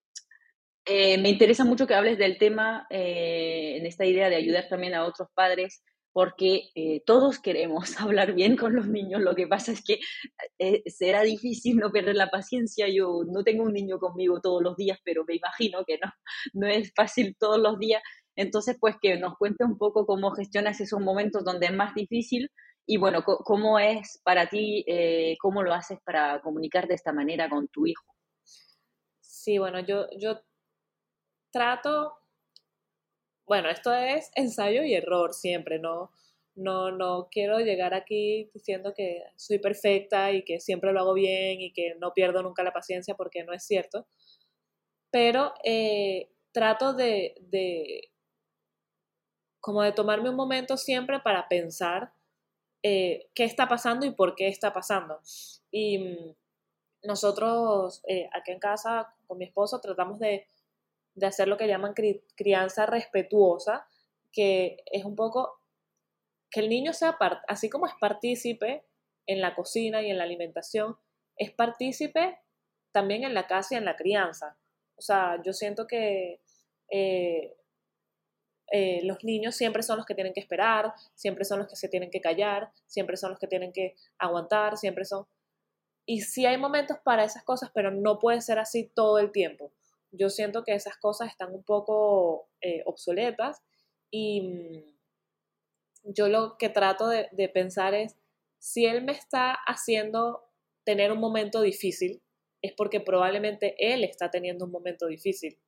me interesa mucho que hables del tema en esta idea de ayudar también a otros padres porque eh, todos queremos hablar bien con los niños. Lo que pasa es que eh, será difícil no perder la paciencia. Yo no tengo un niño conmigo todos los días, pero me imagino que no, no es fácil todos los días. Entonces, pues que nos cuente un poco cómo gestionas esos momentos donde es más difícil y bueno, cómo es para ti, eh, cómo lo haces para comunicar de esta manera con tu hijo. Sí, bueno, yo, yo trato, bueno, esto es ensayo y error siempre, ¿no? No, no quiero llegar aquí diciendo que soy perfecta y que siempre lo hago bien y que no pierdo nunca la paciencia porque no es cierto. Pero eh, trato de, de, como de tomarme un momento siempre para pensar eh, qué está pasando y por qué está pasando. Y mm, nosotros eh, aquí en casa con mi esposo tratamos de, de hacer lo que llaman crianza respetuosa, que es un poco que el niño sea, así como es partícipe en la cocina y en la alimentación, es partícipe también en la casa y en la crianza. O sea, yo siento que eh, eh, los niños siempre son los que tienen que esperar, siempre son los que se tienen que callar, siempre son los que tienen que aguantar, siempre son... Y sí hay momentos para esas cosas, pero no puede ser así todo el tiempo. Yo siento que esas cosas están un poco eh, obsoletas y mm, yo lo que trato de, pensar es, si él me está haciendo tener un momento difícil, es porque probablemente él está teniendo un momento difícil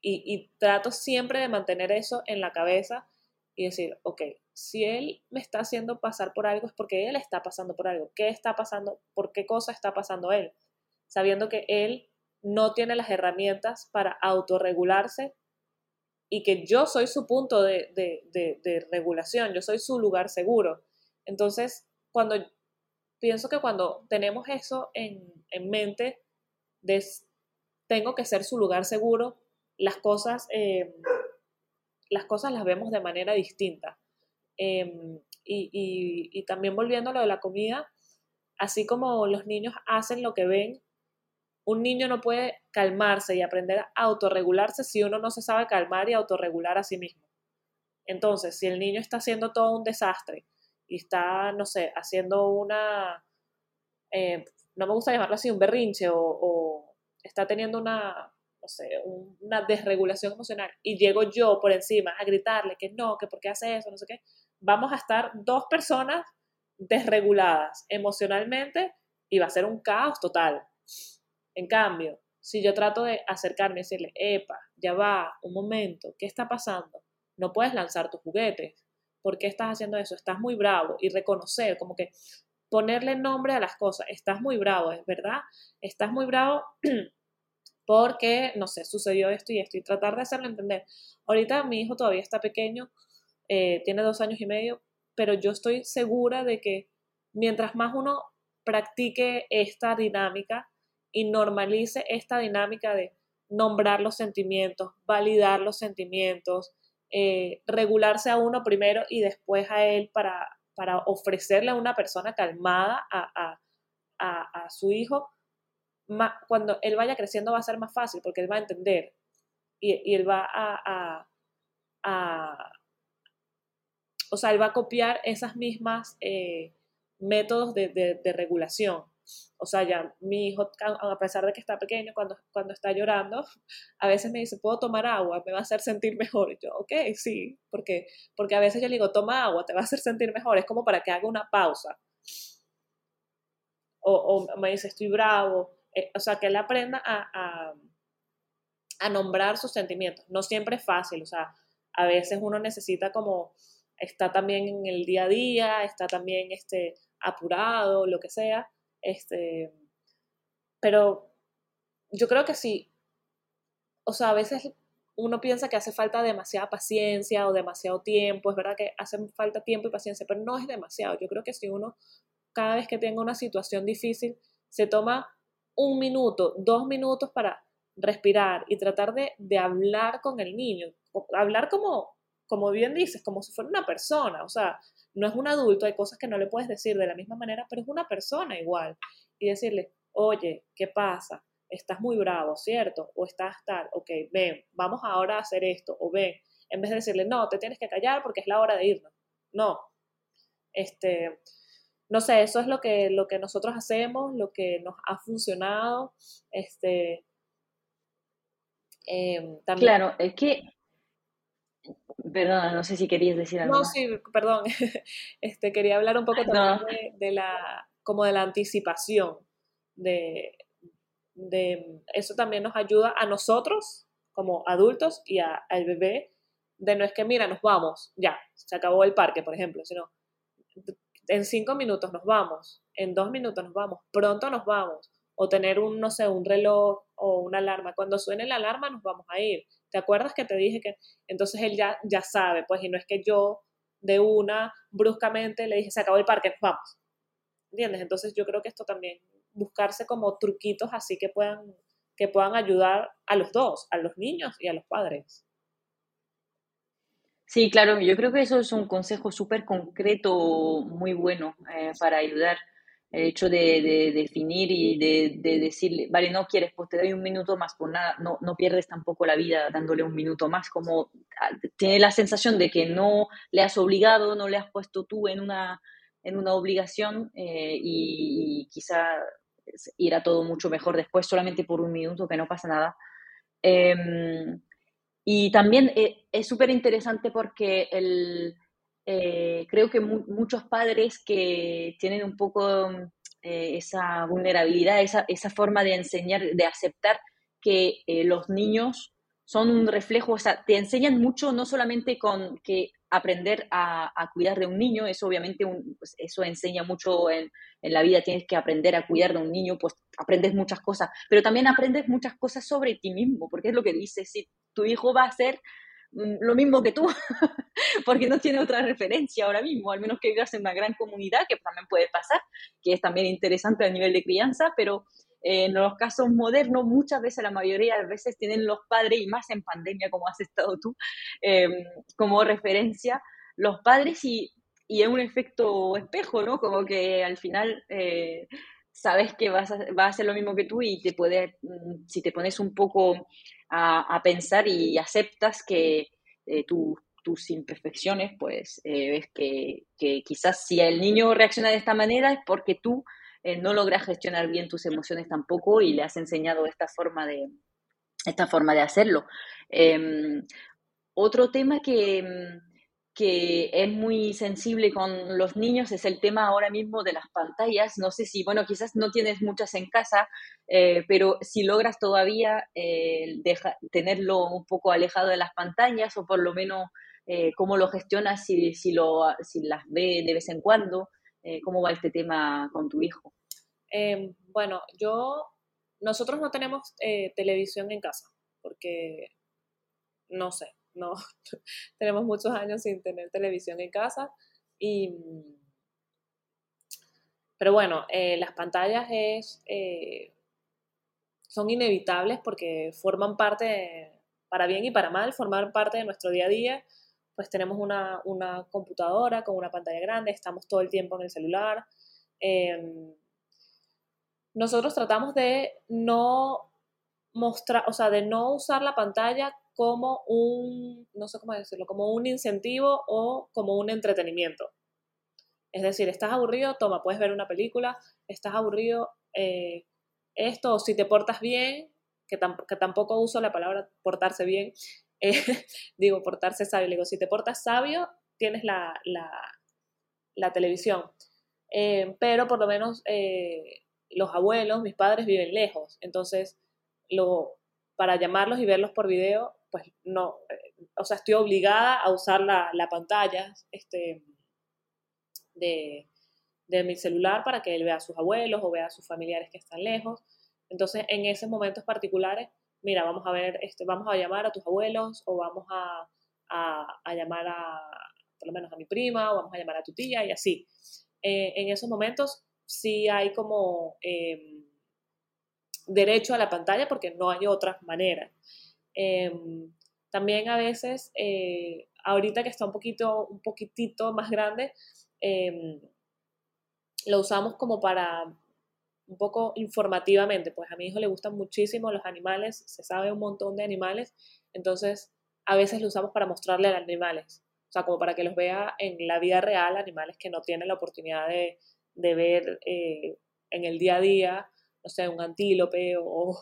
y, trato siempre de mantener eso en la cabeza y decir, ok, si él me está haciendo pasar por algo es porque él está pasando por algo. ¿Qué está pasando? ¿Por qué cosa está pasando él? Sabiendo que él no tiene las herramientas para autorregularse y que yo soy su punto de, regulación, yo soy su lugar seguro. Entonces, cuando pienso que cuando tenemos eso en, en mente, tengo que ser su lugar seguro, las cosas, em, las vemos de manera distinta. Em, y, también volviendo a lo de la comida, así como los niños hacen lo que ven, un niño no puede calmarse y aprender a autorregularse si uno no se sabe calmar y autorregular a sí mismo. Entonces, si el niño está haciendo todo un desastre y está, no sé, haciendo una, eh, no me gusta llamarlo así, un berrinche o está teniendo una, no sé, una desregulación emocional y llego yo por encima a gritarle que no, que por qué hace eso, no sé qué, vamos a estar dos personas desreguladas emocionalmente y va a ser un caos total. En cambio, si yo trato de acercarme y decirle, epa, ya va, un momento, ¿qué está pasando? No puedes lanzar tus juguetes. ¿Por qué estás haciendo eso? Estás muy bravo. Y reconocer, como que ponerle nombre a las cosas. Estás muy bravo, es verdad. Estás muy bravo porque, no sé, sucedió esto y esto, y tratar de hacerlo entender. Ahorita mi hijo todavía está pequeño, eh, tiene dos años y medio, pero yo estoy segura de que mientras más uno practique esta dinámica y normalice esta dinámica de nombrar los sentimientos, validar los sentimientos, eh, regularse a uno primero y después a él para, para ofrecerle a una persona calmada a, a su hijo, cuando él vaya creciendo va a ser más fácil porque él va a entender y, él va a, o sea, él va a copiar esas mismas eh, métodos de, regulación. O sea, ya mi hijo, a pesar de que está pequeño, cuando, cuando está llorando, a veces me dice, ¿puedo tomar agua? Me va a hacer sentir mejor. Y yo, ok, sí, porque, porque a veces yo le digo, toma agua, te va a hacer sentir mejor. Es como para que haga una pausa. O, me dice, estoy bravo, eh, o sea, que él aprenda a, a, nombrar sus sentimientos. No siempre es fácil, o sea, a veces uno necesita como, está también en el día a día, está también este, apurado, lo que sea, este, pero yo creo que sí, o sea, a veces uno piensa que hace falta demasiada paciencia o demasiado tiempo, es verdad que hace falta tiempo y paciencia, pero no es demasiado. Yo creo que si uno cada vez que tenga una situación difícil se toma un minuto, dos minutos para respirar y tratar de, hablar con el niño, hablar como, como bien dices, como si fuera una persona, o sea, no es un adulto, hay cosas que no le puedes decir de la misma manera, pero es una persona igual. Y decirle, oye, ¿qué pasa? Estás muy bravo, ¿cierto? O estás tal, ok, ven, vamos ahora a hacer esto, o ven, en vez de decirle, no, te tienes que callar porque es la hora de irnos. No. Este, no sé, eso es lo que, lo que nosotros hacemos, lo que nos ha funcionado. Este, em, Claro, es que, perdona, no sé si querías decir algo. No, sí, perdón, este, quería hablar un poco también de, la, como de la anticipación, de, de, eso también nos ayuda a nosotros como adultos y al bebé de no es que, mira, nos vamos, ya, se acabó el parque, por ejemplo, sino en cinco minutos nos vamos, en dos minutos nos vamos, pronto nos vamos, o tener un, no sé, un reloj o una alarma. Cuando suene la alarma nos vamos a ir. ¿Te acuerdas que te dije que entonces él ya, ya sabe, pues, y no es que yo de una bruscamente le dije, se acabó el parque, nos vamos. ¿Entiendes? Entonces yo creo que esto también, buscarse como truquitos así que puedan, que puedan ayudar a los dos, a los niños y a los padres. Sí, claro, yo creo que eso es un consejo súper concreto, muy bueno eh, para ayudar. El hecho de, definir y de, decirle, vale, no quieres, pues te doy un minuto más, pues nada, no, no pierdes tampoco la vida dándole un minuto más, como ah, tiene la sensación de que no le has obligado, no le has puesto tú en una, en una obligación eh, y, quizá irá todo mucho mejor después, solamente por un minuto, que no pasa nada. Em, y también eh, es súper interesante porque el, eh, creo que muchos padres que tienen un poco eh, esa vulnerabilidad, esa, esa, forma de enseñar, de aceptar que los niños son un reflejo, o sea, te enseñan mucho no solamente con que aprender a, cuidar de un niño, eso obviamente pues, eso enseña mucho en, en, la vida, tienes que aprender a cuidar de un niño, pues aprendes muchas cosas, pero también aprendes muchas cosas sobre ti mismo, porque es lo que dices, si tu hijo va a ser lo mismo que tú, porque no tiene otra referencia ahora mismo, al menos que vivas en una gran comunidad, que también puede pasar, que es también interesante a nivel de crianza, pero en los casos modernos, muchas veces, la mayoría de veces, tienen los padres, y más en pandemia, como has estado tú, em, como referencia, los padres y, y es un efecto espejo, ¿no? Como que al final eh, sabes que vas a, va a hacer lo mismo que tú y te puede, mm, si te pones un poco a, pensar y aceptas que eh, tus imperfecciones, pues eh, ves que, que quizás si el niño reacciona de esta manera es porque tú eh, no logras gestionar bien tus emociones tampoco y le has enseñado esta forma de, esta forma de hacerlo. Em, otro tema que, que es muy sensible con los niños es el tema ahora mismo de las pantallas. No sé si, bueno, quizás no tienes muchas en casa, eh, pero si logras todavía eh, tenerlo un poco alejado de las pantallas o por lo menos cómo lo gestionas si, si, lo, si las ve de vez en cuando. Eh, ¿Cómo va este tema con tu hijo? Em, bueno, yo, nosotros no tenemos eh, televisión en casa, porque no sé, no, tenemos muchos años sin tener televisión en casa y... Pero bueno, eh, las pantallas es, son inevitables porque forman parte, para bien y para mal, forman parte de nuestro día a día pues tenemos una, computadora con una pantalla grande, estamos todo el tiempo en el celular. Em, nosotros tratamos de no mostrar, o sea, de no usar la pantalla como un, no sé cómo decirlo, como un incentivo o como un entretenimiento. Es decir, estás aburrido, toma, puedes ver una película, estás aburrido, eh, esto, si te portas bien, que, que, tampoco uso la palabra portarse bien, eh, digo, portarse sabio. Digo, si te portas sabio, tienes la, la, televisión. Eh, pero por lo menos eh, los abuelos, mis padres viven lejos. Entonces, lo, para llamarlos y verlos por video, pues no, o sea, estoy obligada a usar la, la pantalla este, de, de mi celular para que él vea a sus abuelos o vea a sus familiares que están lejos. Entonces, en esos momentos particulares, mira, vamos a ver, este, vamos a llamar a tus abuelos o vamos a, a, llamar a, por lo menos a mi prima o vamos a llamar a tu tía y así. Eh, en esos momentos sí hay como em, derecho a la pantalla porque no hay otras maneras. Em, también a veces, eh, ahorita que está un poquito, un poquitito más grande, em, lo usamos como para un poco informativamente, pues a mi hijo le gustan muchísimo los animales, se sabe un montón de animales, entonces a veces lo usamos para mostrarle a los animales, o sea, como para que los vea en la vida real, animales que no tienen la oportunidad de, ver eh, en el día a día, no sé, un antílope o,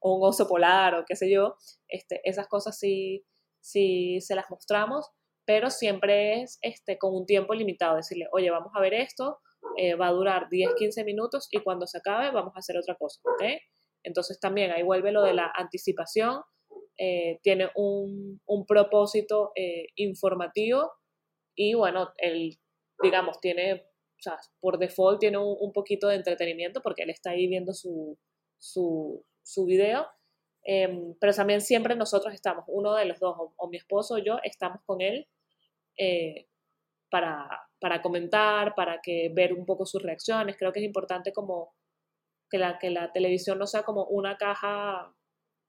un oso polar o qué sé yo, este, esas cosas sí, sí se las mostramos, pero siempre es este, con un tiempo limitado, decirle, oye, vamos a ver esto, eh, va a durar 10, 15 minutos y cuando se acabe vamos a hacer otra cosa, ¿ok? Entonces también ahí vuelve lo de la anticipación, eh, tiene un, un propósito eh, informativo y bueno, el, digamos, tiene, sea, por default tiene un, un, poquito de entretenimiento porque él está ahí viendo su, su, su video, em, pero también siempre nosotros estamos, uno de los dos, o, mi esposo o yo, estamos con él eh, para, para comentar, para que ver un poco sus reacciones. Creo que es importante como que la, que la televisión no sea como una caja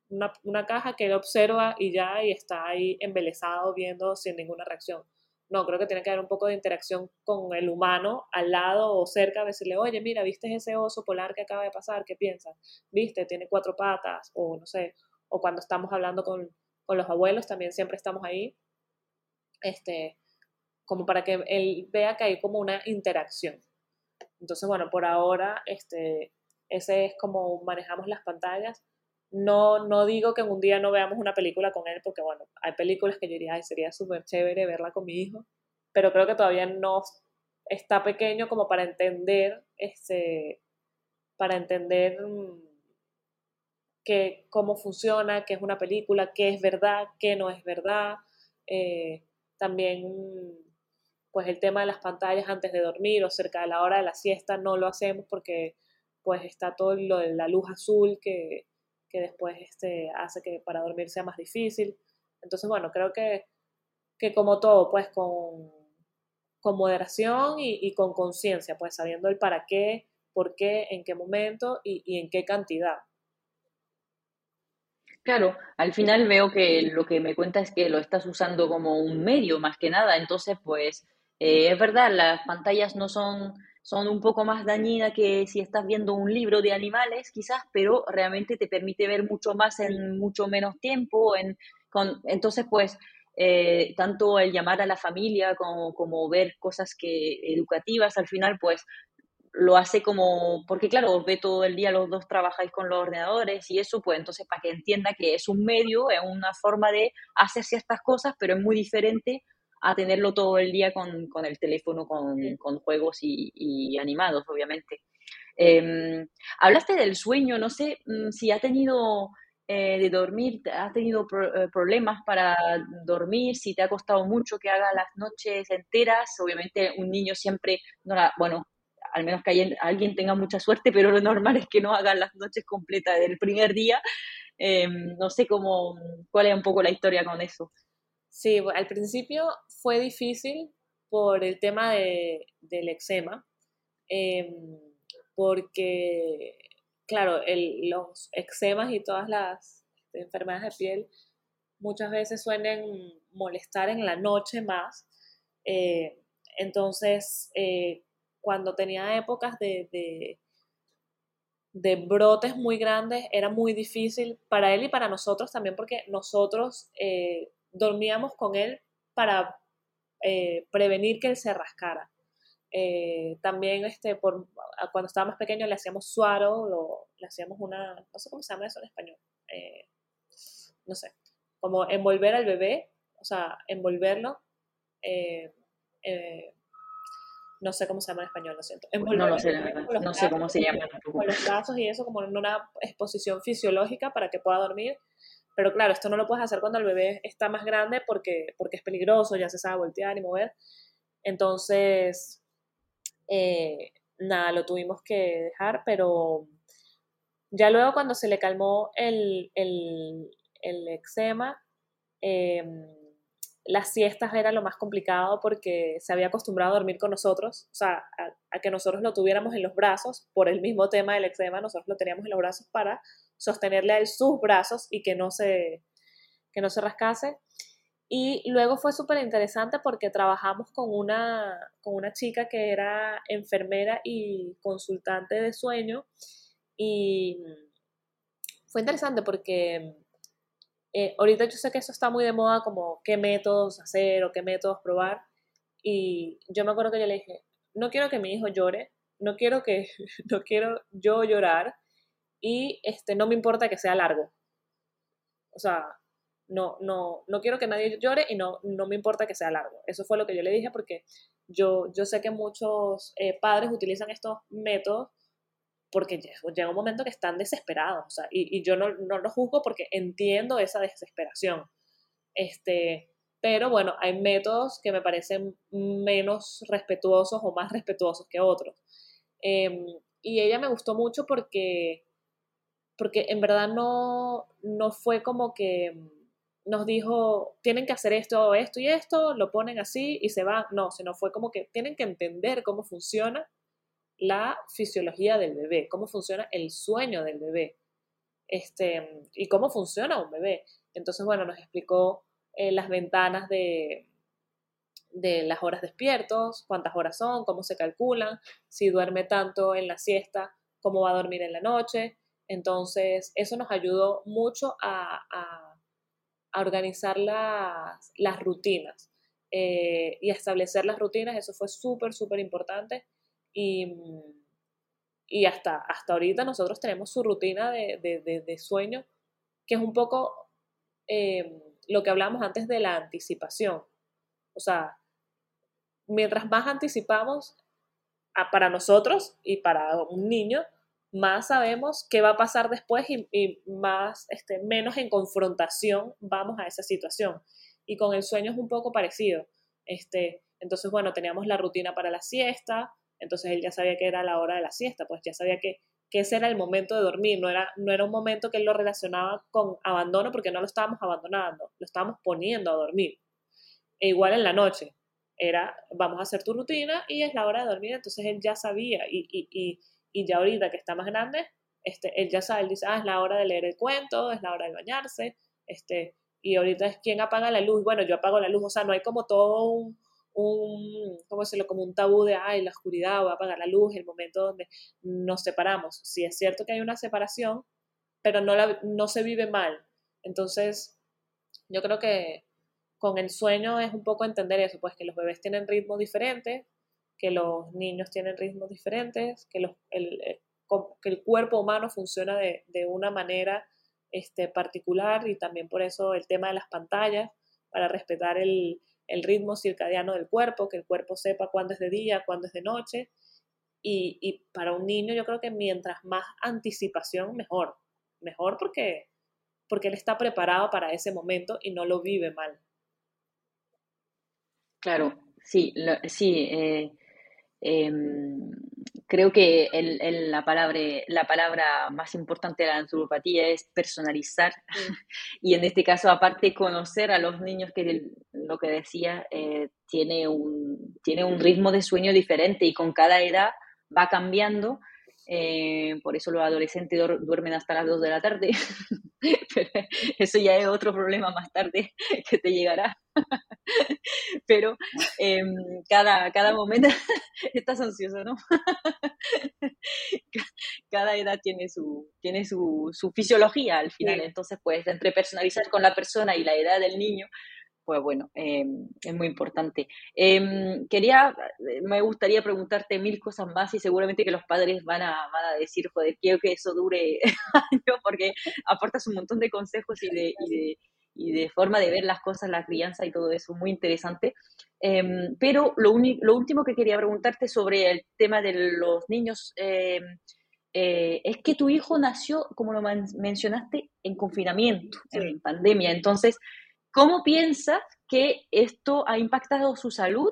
una, una, caja que él observa y ya y está ahí embelesado viendo sin ninguna reacción. No, creo que tiene que haber un poco de interacción con el humano al lado o cerca, decirle, oye, mira, ¿viste ese oso polar que acaba de pasar? ¿Qué piensas? ¿Viste? Tiene cuatro patas, o no sé, o cuando estamos hablando con, con los abuelos, también siempre estamos ahí, este, como para que él vea que hay como una interacción. Entonces, bueno, por ahora, este, ese es como manejamos las pantallas. No, no digo que en un día no veamos una película con él, porque bueno, hay películas que yo diría, Ay, sería súper chévere verla con mi hijo, pero creo que todavía no está pequeño como para entender, este, para entender mm, que, cómo funciona, qué es una película, qué es verdad, qué no es verdad. Eh, también, pues el tema de las pantallas antes de dormir o cerca de la hora de la siesta no lo hacemos porque pues está todo lo de la luz azul que, que después este, hace que para dormir sea más difícil. Entonces, bueno, creo que, que como todo, pues con, con moderación y, y con conciencia, pues sabiendo el para qué, por qué, en qué momento y, y, en qué cantidad. Claro, al final veo que lo que me cuenta es que lo estás usando como un medio más que nada, entonces pues eh, es verdad, las pantallas no son son un poco más dañinas que si estás viendo un libro de animales, quizás, pero realmente te permite ver mucho más en mucho menos tiempo. En, con, entonces, pues, eh, tanto el llamar a la familia como, como ver cosas que educativas, al final, pues, lo hace como, porque claro, ve todo el día, los dos trabajáis con los ordenadores y eso, pues entonces para que entienda que es un medio, es una forma de hacer ciertas cosas, pero es muy diferente a tenerlo todo el día con, con el teléfono, con, con juegos y, y, animados, obviamente. Eh, hablaste del sueño, no sé mm, si ha tenido eh, de dormir, has tenido pro, eh, problemas para dormir, si te ha costado mucho que haga las noches enteras, obviamente un niño siempre, no la, bueno, al menos que alguien tenga mucha suerte, pero lo normal es que no haga las noches completas del primer día. Eh, no sé cómo, cuál es un poco la historia con eso. Sí, al principio fue difícil por el tema de, del eczema, eh, porque, claro, los eczemas y todas las enfermedades de piel muchas veces suelen molestar en la noche más. Eh, entonces, eh, cuando tenía épocas de, de, de, brotes muy grandes, era muy difícil para él y para nosotros también, porque nosotros eh, dormíamos con él para eh, prevenir que él se rascara. Eh, también este, por, cuando estaba más pequeño le hacíamos suaro, lo, le hacíamos una, no sé cómo se llama eso en español, eh, no sé, como envolver al bebé, o sea, envolverlo, eh, eh, no sé cómo se llama en español, lo siento. no lo sé, no sé cómo se llama. Con los brazos y eso como en una exposición fisiológica para que pueda dormir pero claro, esto no lo puedes hacer cuando el bebé está más grande porque, porque es peligroso, ya se sabe voltear y mover. Entonces, eh, nada, lo tuvimos que dejar, pero ya luego cuando se le calmó el, el, el eczema, eh, las siestas era lo más complicado porque se había acostumbrado a dormir con nosotros, o sea, a, a, que nosotros lo tuviéramos en los brazos por el mismo tema del eczema, nosotros lo teníamos en los brazos para sostenerle a él sus brazos y que no se, que no se rascase. Y luego fue súper interesante porque trabajamos con una, con una chica que era enfermera y consultante de sueño. Y fue interesante porque eh, ahorita yo sé que eso está muy de moda, como qué métodos hacer o qué métodos probar. Y yo me acuerdo que yo le dije, no quiero que mi hijo llore, no quiero que, no quiero yo llorar, y este, no me importa que sea largo. O sea, no, no, no quiero que nadie llore y no, no me importa que sea largo. Eso fue lo que yo le dije porque yo, yo sé que muchos eh, padres utilizan estos métodos porque llega un momento que están desesperados, o sea, y, yo no, no lo juzgo porque entiendo esa desesperación. Este, pero bueno, hay métodos que me parecen menos respetuosos o más respetuosos que otros. Em, y ella me gustó mucho porque, porque en verdad no, no fue como que nos dijo, tienen que hacer esto, esto y esto, lo ponen así y se van. No, sino fue como que tienen que entender cómo funciona la fisiología del bebé, cómo funciona el sueño del bebé este, y cómo funciona un bebé. Entonces, bueno, nos explicó eh, las ventanas de, de las horas despiertos, cuántas horas son, cómo se calculan, si duerme tanto en la siesta, cómo va a dormir en la noche. Entonces, eso nos ayudó mucho a, organizar las, rutinas eh, y a establecer las rutinas. Eso fue súper, súper importante. Y, y, hasta, hasta ahorita nosotros tenemos su rutina de, sueño, que es un poco eh, lo que hablamos antes de la anticipación. O sea, mientras más anticipamos para nosotros y para un niño, más sabemos qué va a pasar después y, más, este, menos en confrontación vamos a esa situación. Y con el sueño es un poco parecido. Este, entonces, bueno, teníamos la rutina para la siesta, entonces él ya sabía que era la hora de la siesta, pues ya sabía que que ese era el momento de dormir, no era, no era un momento que él lo relacionaba con abandono porque no lo estábamos abandonando, lo estábamos poniendo a dormir. E igual en la noche, era vamos a hacer tu rutina y es la hora de dormir, entonces él ya sabía y, y, y, y ya ahorita que está más grande, este, él ya sabe, él dice, ah, es la hora de leer el cuento, es la hora de bañarse, este, y ahorita es quien apaga la luz, bueno, yo apago la luz, o sea, no hay como todo un, un, ¿cómo decirlo? Como un tabú de, ay, la oscuridad, voy a apagar la luz, el momento donde nos separamos. Sí es cierto que hay una separación, pero no, la, no se vive mal. Entonces, yo creo que con el sueño es un poco entender eso, pues que los bebés tienen ritmos diferentes, que los niños tienen ritmos diferentes, que, los, el, eh, que el cuerpo humano funciona de, de una manera este, particular y también por eso el tema de las pantallas, para respetar el, el ritmo circadiano del cuerpo, que el cuerpo sepa cuándo es de día, cuándo es de noche. Y, para un niño yo creo que mientras más anticipación, mejor. Mejor porque, porque él está preparado para ese momento y no lo vive mal. Claro, sí, sí. Eh, em, creo que el, la, palabra, la palabra más importante de la naturopatía es personalizar. Y en este caso aparte conocer a los niños que lo que decía eh, tiene, un, tiene un ritmo de sueño diferente y con cada edad va cambiando. Eh, por eso los adolescentes duermen hasta las 2 de la tarde. eso ya es otro problema más tarde que te llegará. Pero em, cada, cada momento estás ansioso, ¿no? cada edad tiene su, tiene su, su fisiología al final. Entonces, pues, entre personalizar con la persona y la edad del niño, pues bueno, em, es muy importante. Em, quería, eh, me gustaría preguntarte mil cosas más y seguramente que los padres van a, van a decir, joder, quiero que eso dure años porque aportas un montón de consejos y de, y de, y de forma de ver las cosas, la crianza y todo eso, muy interesante. Em, pero lo, lo último que quería preguntarte sobre el tema de los niños eh, es que tu hijo nació, como lo mencionaste, en confinamiento, en pandemia. Entonces, ¿Cómo piensas que esto ha impactado su salud?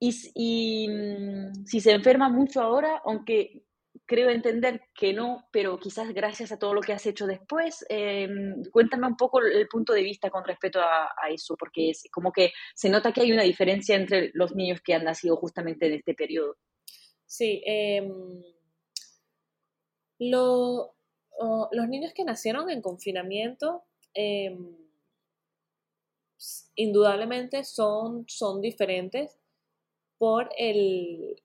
Y, mm, si se enferma mucho ahora, aunque creo entender que no, pero quizás gracias a todo lo que has hecho después, em, cuéntame un poco el punto de vista con respecto a, eso, porque es como que se nota que hay una diferencia entre los niños que han nacido justamente en este periodo. Sí, em, los niños que nacieron en confinamiento, em, indudablemente son, son diferentes por el,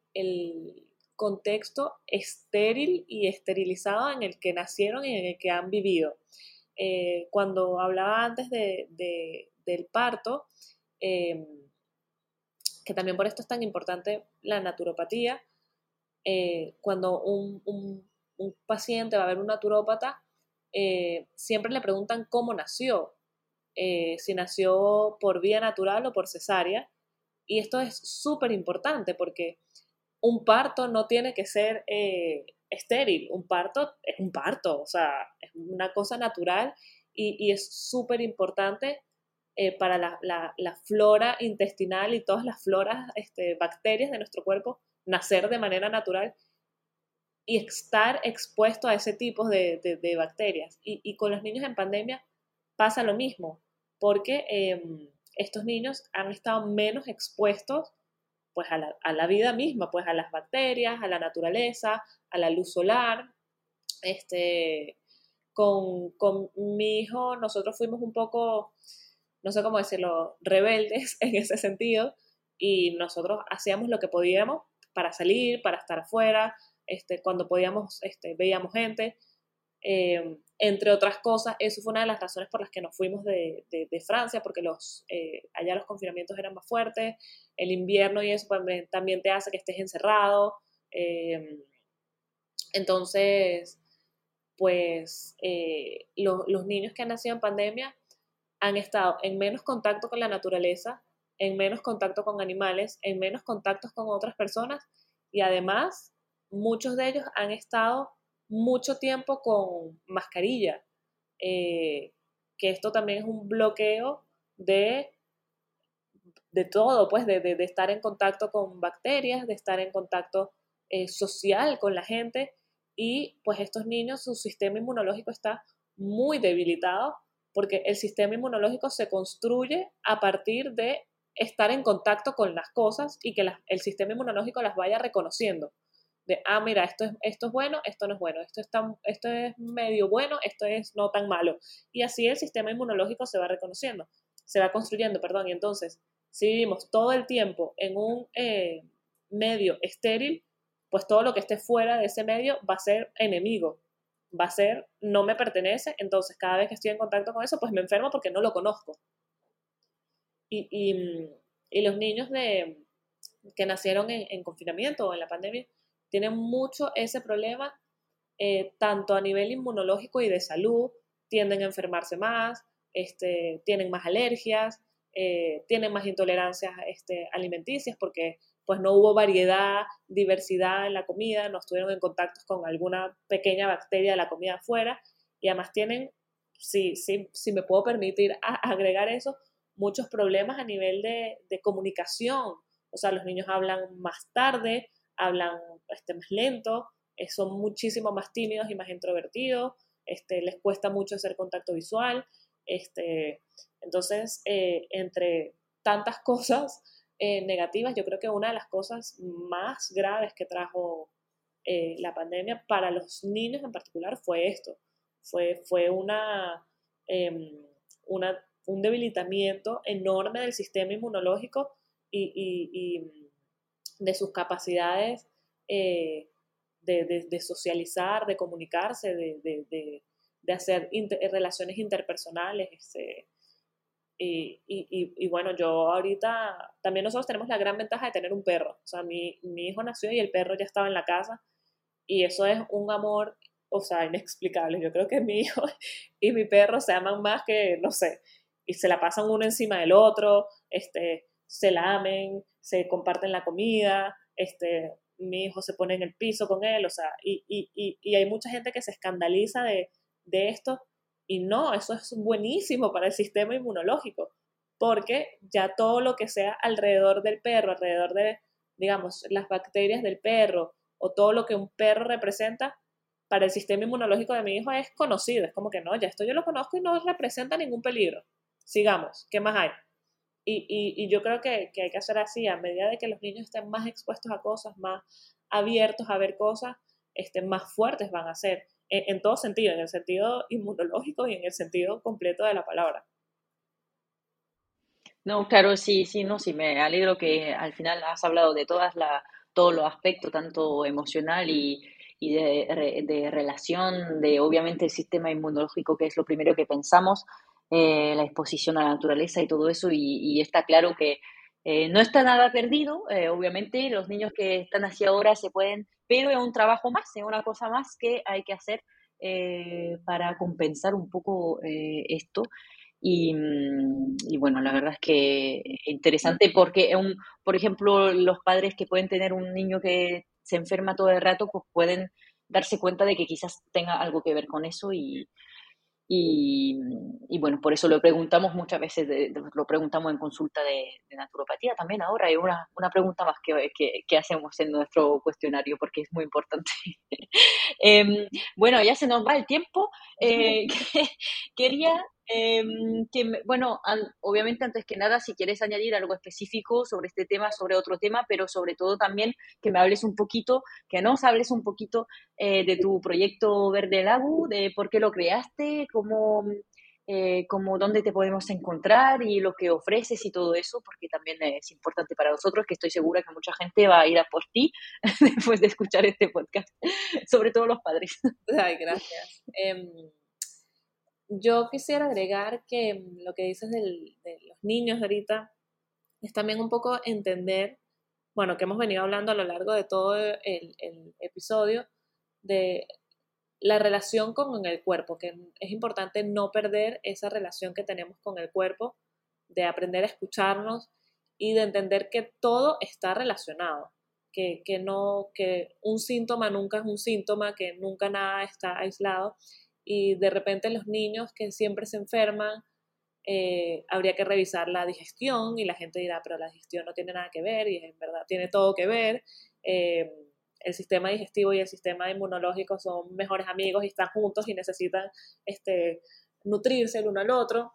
contexto estéril y esterilizado en el que nacieron y en el que han vivido. Eh, cuando hablaba antes de, del parto, em, que también por esto es tan importante la naturopatía, eh, cuando un, paciente va a ver un naturópata, eh, siempre le preguntan cómo nació, eh, si nació por vía natural o por cesárea. Y esto es súper importante porque un parto no tiene que ser eh, estéril. Un parto es un parto, o sea, es una cosa natural y, es súper importante eh, para la, flora intestinal y todas las floras, este, bacterias de nuestro cuerpo, nacer de manera natural y estar expuesto a ese tipo de, bacterias. Y, con los niños en pandemia pasa lo mismo, porque em, estos niños han estado menos expuestos pues a la, vida misma, pues a las bacterias, a la naturaleza, a la luz solar. Este, con, con mi hijo nosotros fuimos un poco, no sé cómo decirlo, rebeldes en ese sentido y nosotros hacíamos lo que podíamos para salir, para estar afuera, este, cuando podíamos, este, veíamos gente, eh, entre otras cosas, eso fue una de las razones por las que nos fuimos de, Francia, porque los, eh, allá los confinamientos eran más fuertes, el invierno y eso también te hace que estés encerrado. Eh, entonces, pues los niños que han nacido en pandemia han estado en menos contacto con la naturaleza, en menos contacto con animales, en menos contactos con otras personas y además muchos de ellos han estado mucho tiempo con mascarilla, eh, que esto también es un bloqueo de, de todo, pues de, estar en contacto con bacterias, de estar en contacto eh, social con la gente. Y pues estos niños, su sistema inmunológico está muy debilitado porque el sistema inmunológico se construye a partir de estar en contacto con las cosas y que el sistema inmunológico las vaya reconociendo de, ah, mira, esto es, esto es bueno, esto no es bueno, esto es, esto es medio bueno, esto es no tan malo. Y así el sistema inmunológico se va reconociendo, se va construyendo, perdón. Y entonces, si vivimos todo el tiempo en un eh, medio estéril, pues todo lo que esté fuera de ese medio va a ser enemigo, va a ser no me pertenece, entonces cada vez que estoy en contacto con eso, pues me enfermo porque no lo conozco. Y, y, los niños de, que nacieron en, en confinamiento o en la pandemia, tienen mucho ese problema, eh, tanto a nivel inmunológico y de salud, tienden a enfermarse más, este, tienen más alergias, eh, tienen más intolerancias este, alimenticias porque pues no hubo variedad, diversidad en la comida, no estuvieron en contacto con alguna pequeña bacteria de la comida afuera y además tienen, si, si, si me puedo permitir agregar eso, muchos problemas a nivel de, de comunicación. O sea, los niños hablan más tarde, hablan este, más lento, eh, son muchísimo más tímidos y más introvertidos, este, les cuesta mucho hacer contacto visual. Este, entonces, eh, entre tantas cosas eh, negativas, yo creo que una de las cosas más graves que trajo la pandemia para los niños en particular fue esto, fue, fue una, em, una un debilitamiento enorme del sistema inmunológico y de sus capacidades eh, de, socializar, de comunicarse, de, hacer relaciones interpersonales. Este, y, bueno, yo ahorita, también nosotros tenemos la gran ventaja de tener un perro. O sea, mi, mi hijo nació y el perro ya estaba en la casa. Y eso es un amor, o sea, inexplicable. Yo creo que mi hijo y mi perro se aman más que, no sé, y se la pasan uno encima del otro, este, se lamen, se comparten la comida, este, mi hijo se pone en el piso con él, o sea, y, y, y, hay mucha gente que se escandaliza de, de esto y no, eso es buenísimo para el sistema inmunológico, porque ya todo lo que sea alrededor del perro, alrededor de, digamos, las bacterias del perro o todo lo que un perro representa, para el sistema inmunológico de mi hijo es conocido, es como que no, ya esto yo lo conozco y no representa ningún peligro. Sigamos, ¿qué más hay? Y, yo creo que, hay que hacer así, a medida de que los niños estén más expuestos a cosas, más abiertos a ver cosas, estén más fuertes van a ser, en, todo sentido, en el sentido inmunológico y en el sentido completo de la palabra. No, claro, sí, sí, no, sí, me alegro que al final has hablado de todas la, todos los aspectos, tanto emocional y, de, de, relación, de obviamente el sistema inmunológico, que es lo primero que pensamos, eh, la exposición a la naturaleza y todo eso, y, está claro que eh, no está nada perdido, eh, obviamente los niños que están así ahora se pueden, pero es un trabajo más, es una cosa más que hay que hacer para compensar un poco esto. Y, y, bueno, la verdad es que es interesante porque, por ejemplo, los padres que pueden tener un niño que se enferma todo el rato, pues pueden darse cuenta de que quizás tenga algo que ver con eso y, y, bueno, por eso lo preguntamos muchas veces, lo preguntamos en consulta de, naturopatía también ahora, es una, una pregunta más que, que, hacemos en nuestro cuestionario porque es muy importante. Em, bueno, ya se nos va el tiempo. Eh, quería Em, que, bueno, obviamente antes que nada, si quieres añadir algo específico sobre este tema, sobre otro tema, pero sobre todo también que me hables un poquito, que nos hables un poquito eh, de tu proyecto Verde Lago, de por qué lo creaste, cómo, eh, cómo, dónde te podemos encontrar y lo que ofreces y todo eso, porque también es importante para nosotros, que estoy segura que mucha gente va a ir a por ti después de escuchar este podcast, sobre todo los padres. Gracias. Yo quisiera agregar que mm, lo que dices de los niños ahorita es también un poco entender, bueno, que hemos venido hablando a lo largo de todo el, episodio, de la relación con el cuerpo, que es importante no perder esa relación que tenemos con el cuerpo, de aprender a escucharnos y de entender que todo está relacionado, que, que, no, que un síntoma nunca es un síntoma, que nunca nada está aislado y de repente los niños que siempre se enferman, eh, habría que revisar la digestión y la gente dirá, pero la digestión no tiene nada que ver y en verdad tiene todo que ver. Eh, el sistema digestivo y el sistema inmunológico son mejores amigos y están juntos y necesitan este, nutrirse el uno al otro.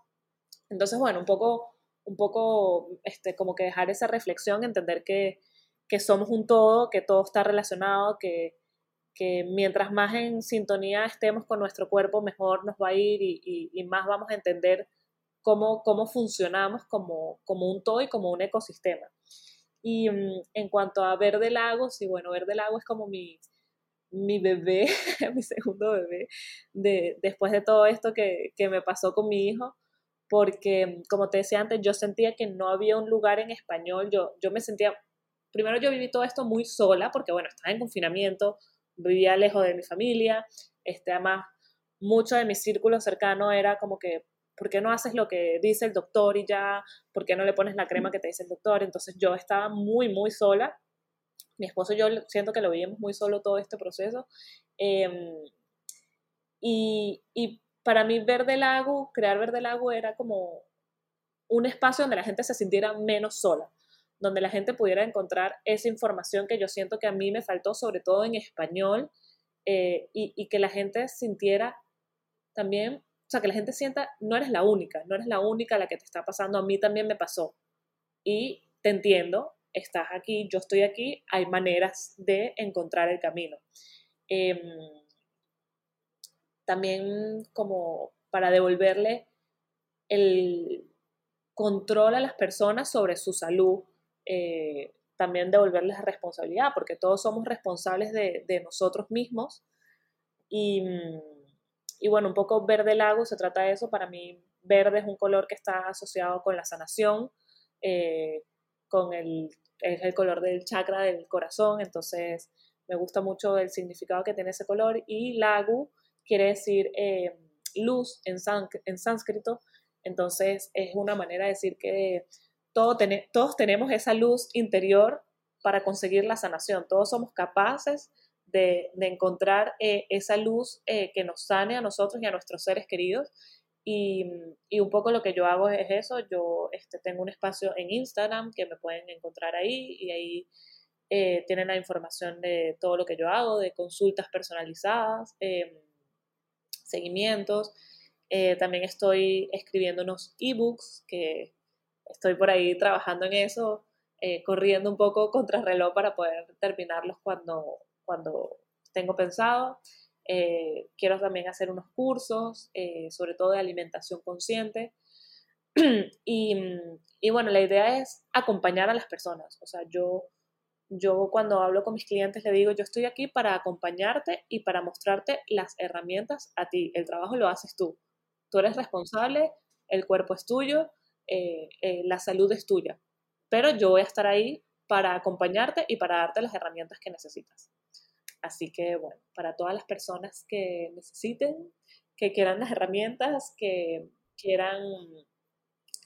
Entonces, bueno, un poco, un poco este, como que dejar esa reflexión, entender que, que somos un todo, que todo está relacionado, que, que mientras más en sintonía estemos con nuestro cuerpo, mejor nos va a ir y, más vamos a entender cómo, cómo funcionamos como, como, un todo y como un ecosistema. Y mm, en cuanto a Verde Lago, sí, bueno, Verde Lago es como mi, mi bebé, mi segundo bebé, de, después de todo esto que, que me pasó con mi hijo, porque mm, como te decía antes, yo sentía que no había un lugar en español, yo, yo me sentía, primero yo viví todo esto muy sola, porque bueno, estaba en confinamiento, vivía lejos de mi familia, este, además mucho de mi círculo cercano era como que, ¿por qué no haces lo que dice el doctor y ya? ¿Por qué no le pones la crema que te dice el doctor? Entonces yo estaba muy, muy sola. Mi esposo y yo siento que lo veíamos muy solo todo este proceso. Em, y, y para mí Verde Lago, crear Verde Lago era como un espacio donde la gente se sintiera menos sola donde la gente pudiera encontrar esa información que yo siento que a mí me faltó, sobre todo en español, eh, y, que la gente sintiera también, o sea, que la gente sienta, no eres la única, no eres la única a la que te está pasando, a mí también me pasó. Y te entiendo, estás aquí, yo estoy aquí, hay maneras de encontrar el camino. Em, también como para devolverle el control a las personas sobre su salud, eh, también devolverles la responsabilidad, porque todos somos responsables de, nosotros mismos. Y, y, bueno, un poco verde lago se trata de eso. Para mí, verde es un color que está asociado con la sanación, eh, con el, es el color del chakra del corazón, entonces me gusta mucho el significado que tiene ese color. Y lago quiere decir eh, luz en, en sánscrito, entonces es una manera de decir que todos tenemos esa luz interior para conseguir la sanación. Todos somos capaces de, encontrar eh, esa luz eh, que nos sane a nosotros y a nuestros seres queridos. Y, un poco lo que yo hago es eso. Yo este, tengo un espacio en Instagram que me pueden encontrar ahí y ahí eh, tienen la información de todo lo que yo hago, de consultas personalizadas, em, seguimientos. también estoy escribiendo unos ebooks que estoy por ahí trabajando en eso, eh, corriendo un poco contra reloj para poder terminarlos cuando, cuando tengo pensado. Eh, quiero también hacer unos cursos, eh, sobre todo de alimentación consciente. y, y, bueno, la idea es acompañar a las personas. O sea, yo, yo cuando hablo con mis clientes le digo, yo estoy aquí para acompañarte y para mostrarte las herramientas a ti. El trabajo lo haces tú. Tú eres responsable, el cuerpo es tuyo, eh, eh, la salud es tuya. Pero yo voy a estar ahí para acompañarte y para darte las herramientas que necesitas. Así que, bueno, para todas las personas que necesiten, que quieran las herramientas, que quieran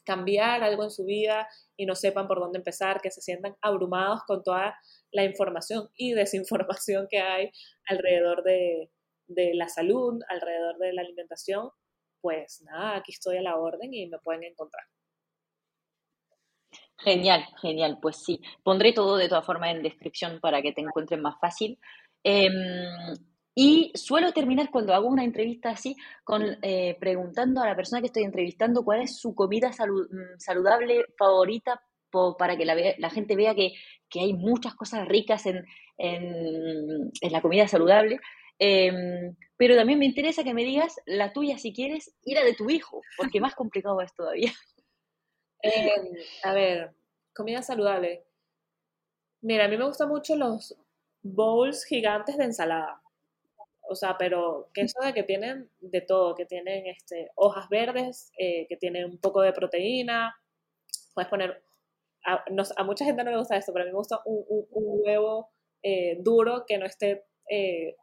cambiar algo en su vida y no sepan por dónde empezar, que se sientan abrumados con toda la información y desinformación que hay alrededor de, de la salud, alrededor de la alimentación, pues nada, aquí estoy a la orden y me pueden encontrar. Genial, genial, pues sí. Pondré todo de todas formas en descripción para que te encuentres más fácil. Em, y suelo terminar cuando hago una entrevista así con eh, preguntando a la persona que estoy entrevistando cuál es su comida mm, saludable favorita para que la, gente vea que, hay muchas cosas ricas en, la comida saludable. Em, pero también me interesa que me digas la tuya si quieres y la de tu hijo, porque más complicado es todavía. A ver, comida saludable. Mira, a mí me gustan mucho los bowls gigantes de ensalada. O sea, pero que eso de que tienen de todo, que tienen este, hojas verdes, eh, que tienen un poco de proteína, puedes poner, a, mucha gente no le gusta esto, pero a mí me gusta un, huevo eh, duro que no esté eh,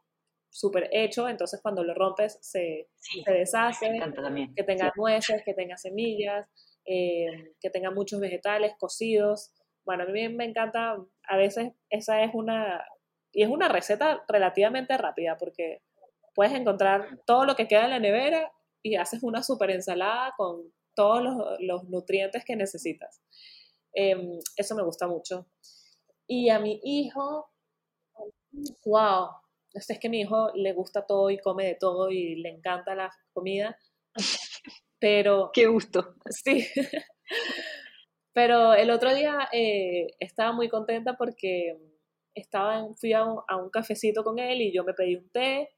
súper hecho, entonces cuando lo rompes se, se deshace, que tenga nueces, que tenga semillas, eh, que tenga muchos vegetales cocidos. Bueno, a mí me encanta, a veces esa es una, y es una receta relativamente rápida porque puedes encontrar todo lo que queda en la nevera y haces una super ensalada con todos los, nutrientes que necesitas. Em, eso me gusta mucho. Y a mi hijo, wow, es que mi hijo le gusta todo y come de todo y le encanta la comida. Pero... Qué gusto. Sí. Pero el otro día eh, estaba muy contenta porque estaba fui a un, cafecito con él y yo me pedí un té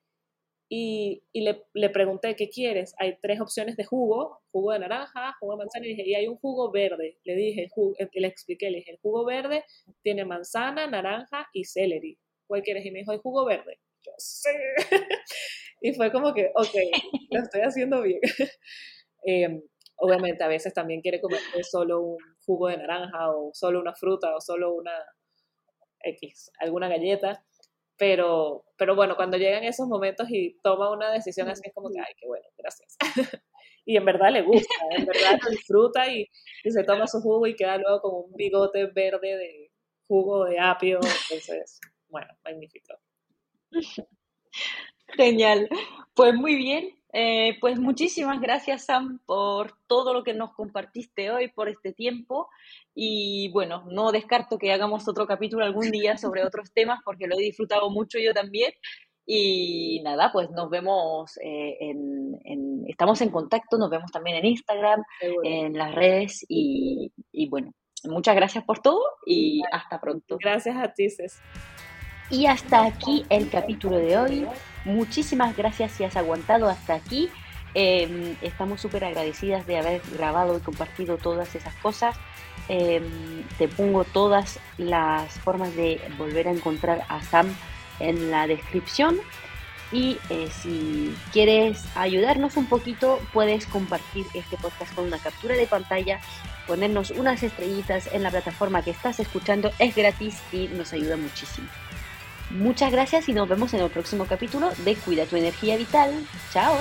y, le, pregunté, ¿qué quieres? Hay tres opciones de jugo, jugo de naranja, jugo de manzana, y, dije, y hay un jugo verde. Le dije, eh, le expliqué, le dije, el jugo verde tiene manzana, naranja y celery. ¿Cuál quieres? Y me dijo, el jugo verde. Yo sé. y fue como que, ok, lo estoy haciendo bien. Em, obviamente a veces también quiere comer solo un jugo de naranja o solo una fruta o solo una X, alguna galleta. Pero, pero bueno, cuando llegan esos momentos y toma una decisión así es como que, ay, qué bueno, gracias. y en verdad le gusta, en verdad lo disfruta y, y, se toma su jugo y queda luego con un bigote verde de jugo de apio. Entonces, bueno, magnífico. Genial. Pues muy bien, eh, pues muchísimas gracias, Sam, por todo lo que nos compartiste hoy, por este tiempo. Y bueno, no descarto que hagamos otro capítulo algún día sobre otros temas, porque lo he disfrutado mucho yo también. Y nada, pues nos vemos eh, en, estamos en contacto, nos vemos también en Instagram, en las redes y, y, bueno, muchas gracias por todo y hasta pronto. Gracias a ti, Cés. Y hasta aquí el capítulo de hoy. Muchísimas gracias si has aguantado hasta aquí. Em, estamos súper agradecidas de haber grabado y compartido todas esas cosas. Em, te pongo todas las formas de volver a encontrar a Sam en la descripción. Y eh, si quieres ayudarnos un poquito, puedes compartir este podcast con una captura de pantalla, ponernos unas estrellitas en la plataforma que estás escuchando. Es gratis y nos ayuda muchísimo. Muchas gracias y nos vemos en el próximo capítulo de Cuida tu energía vital. Chao.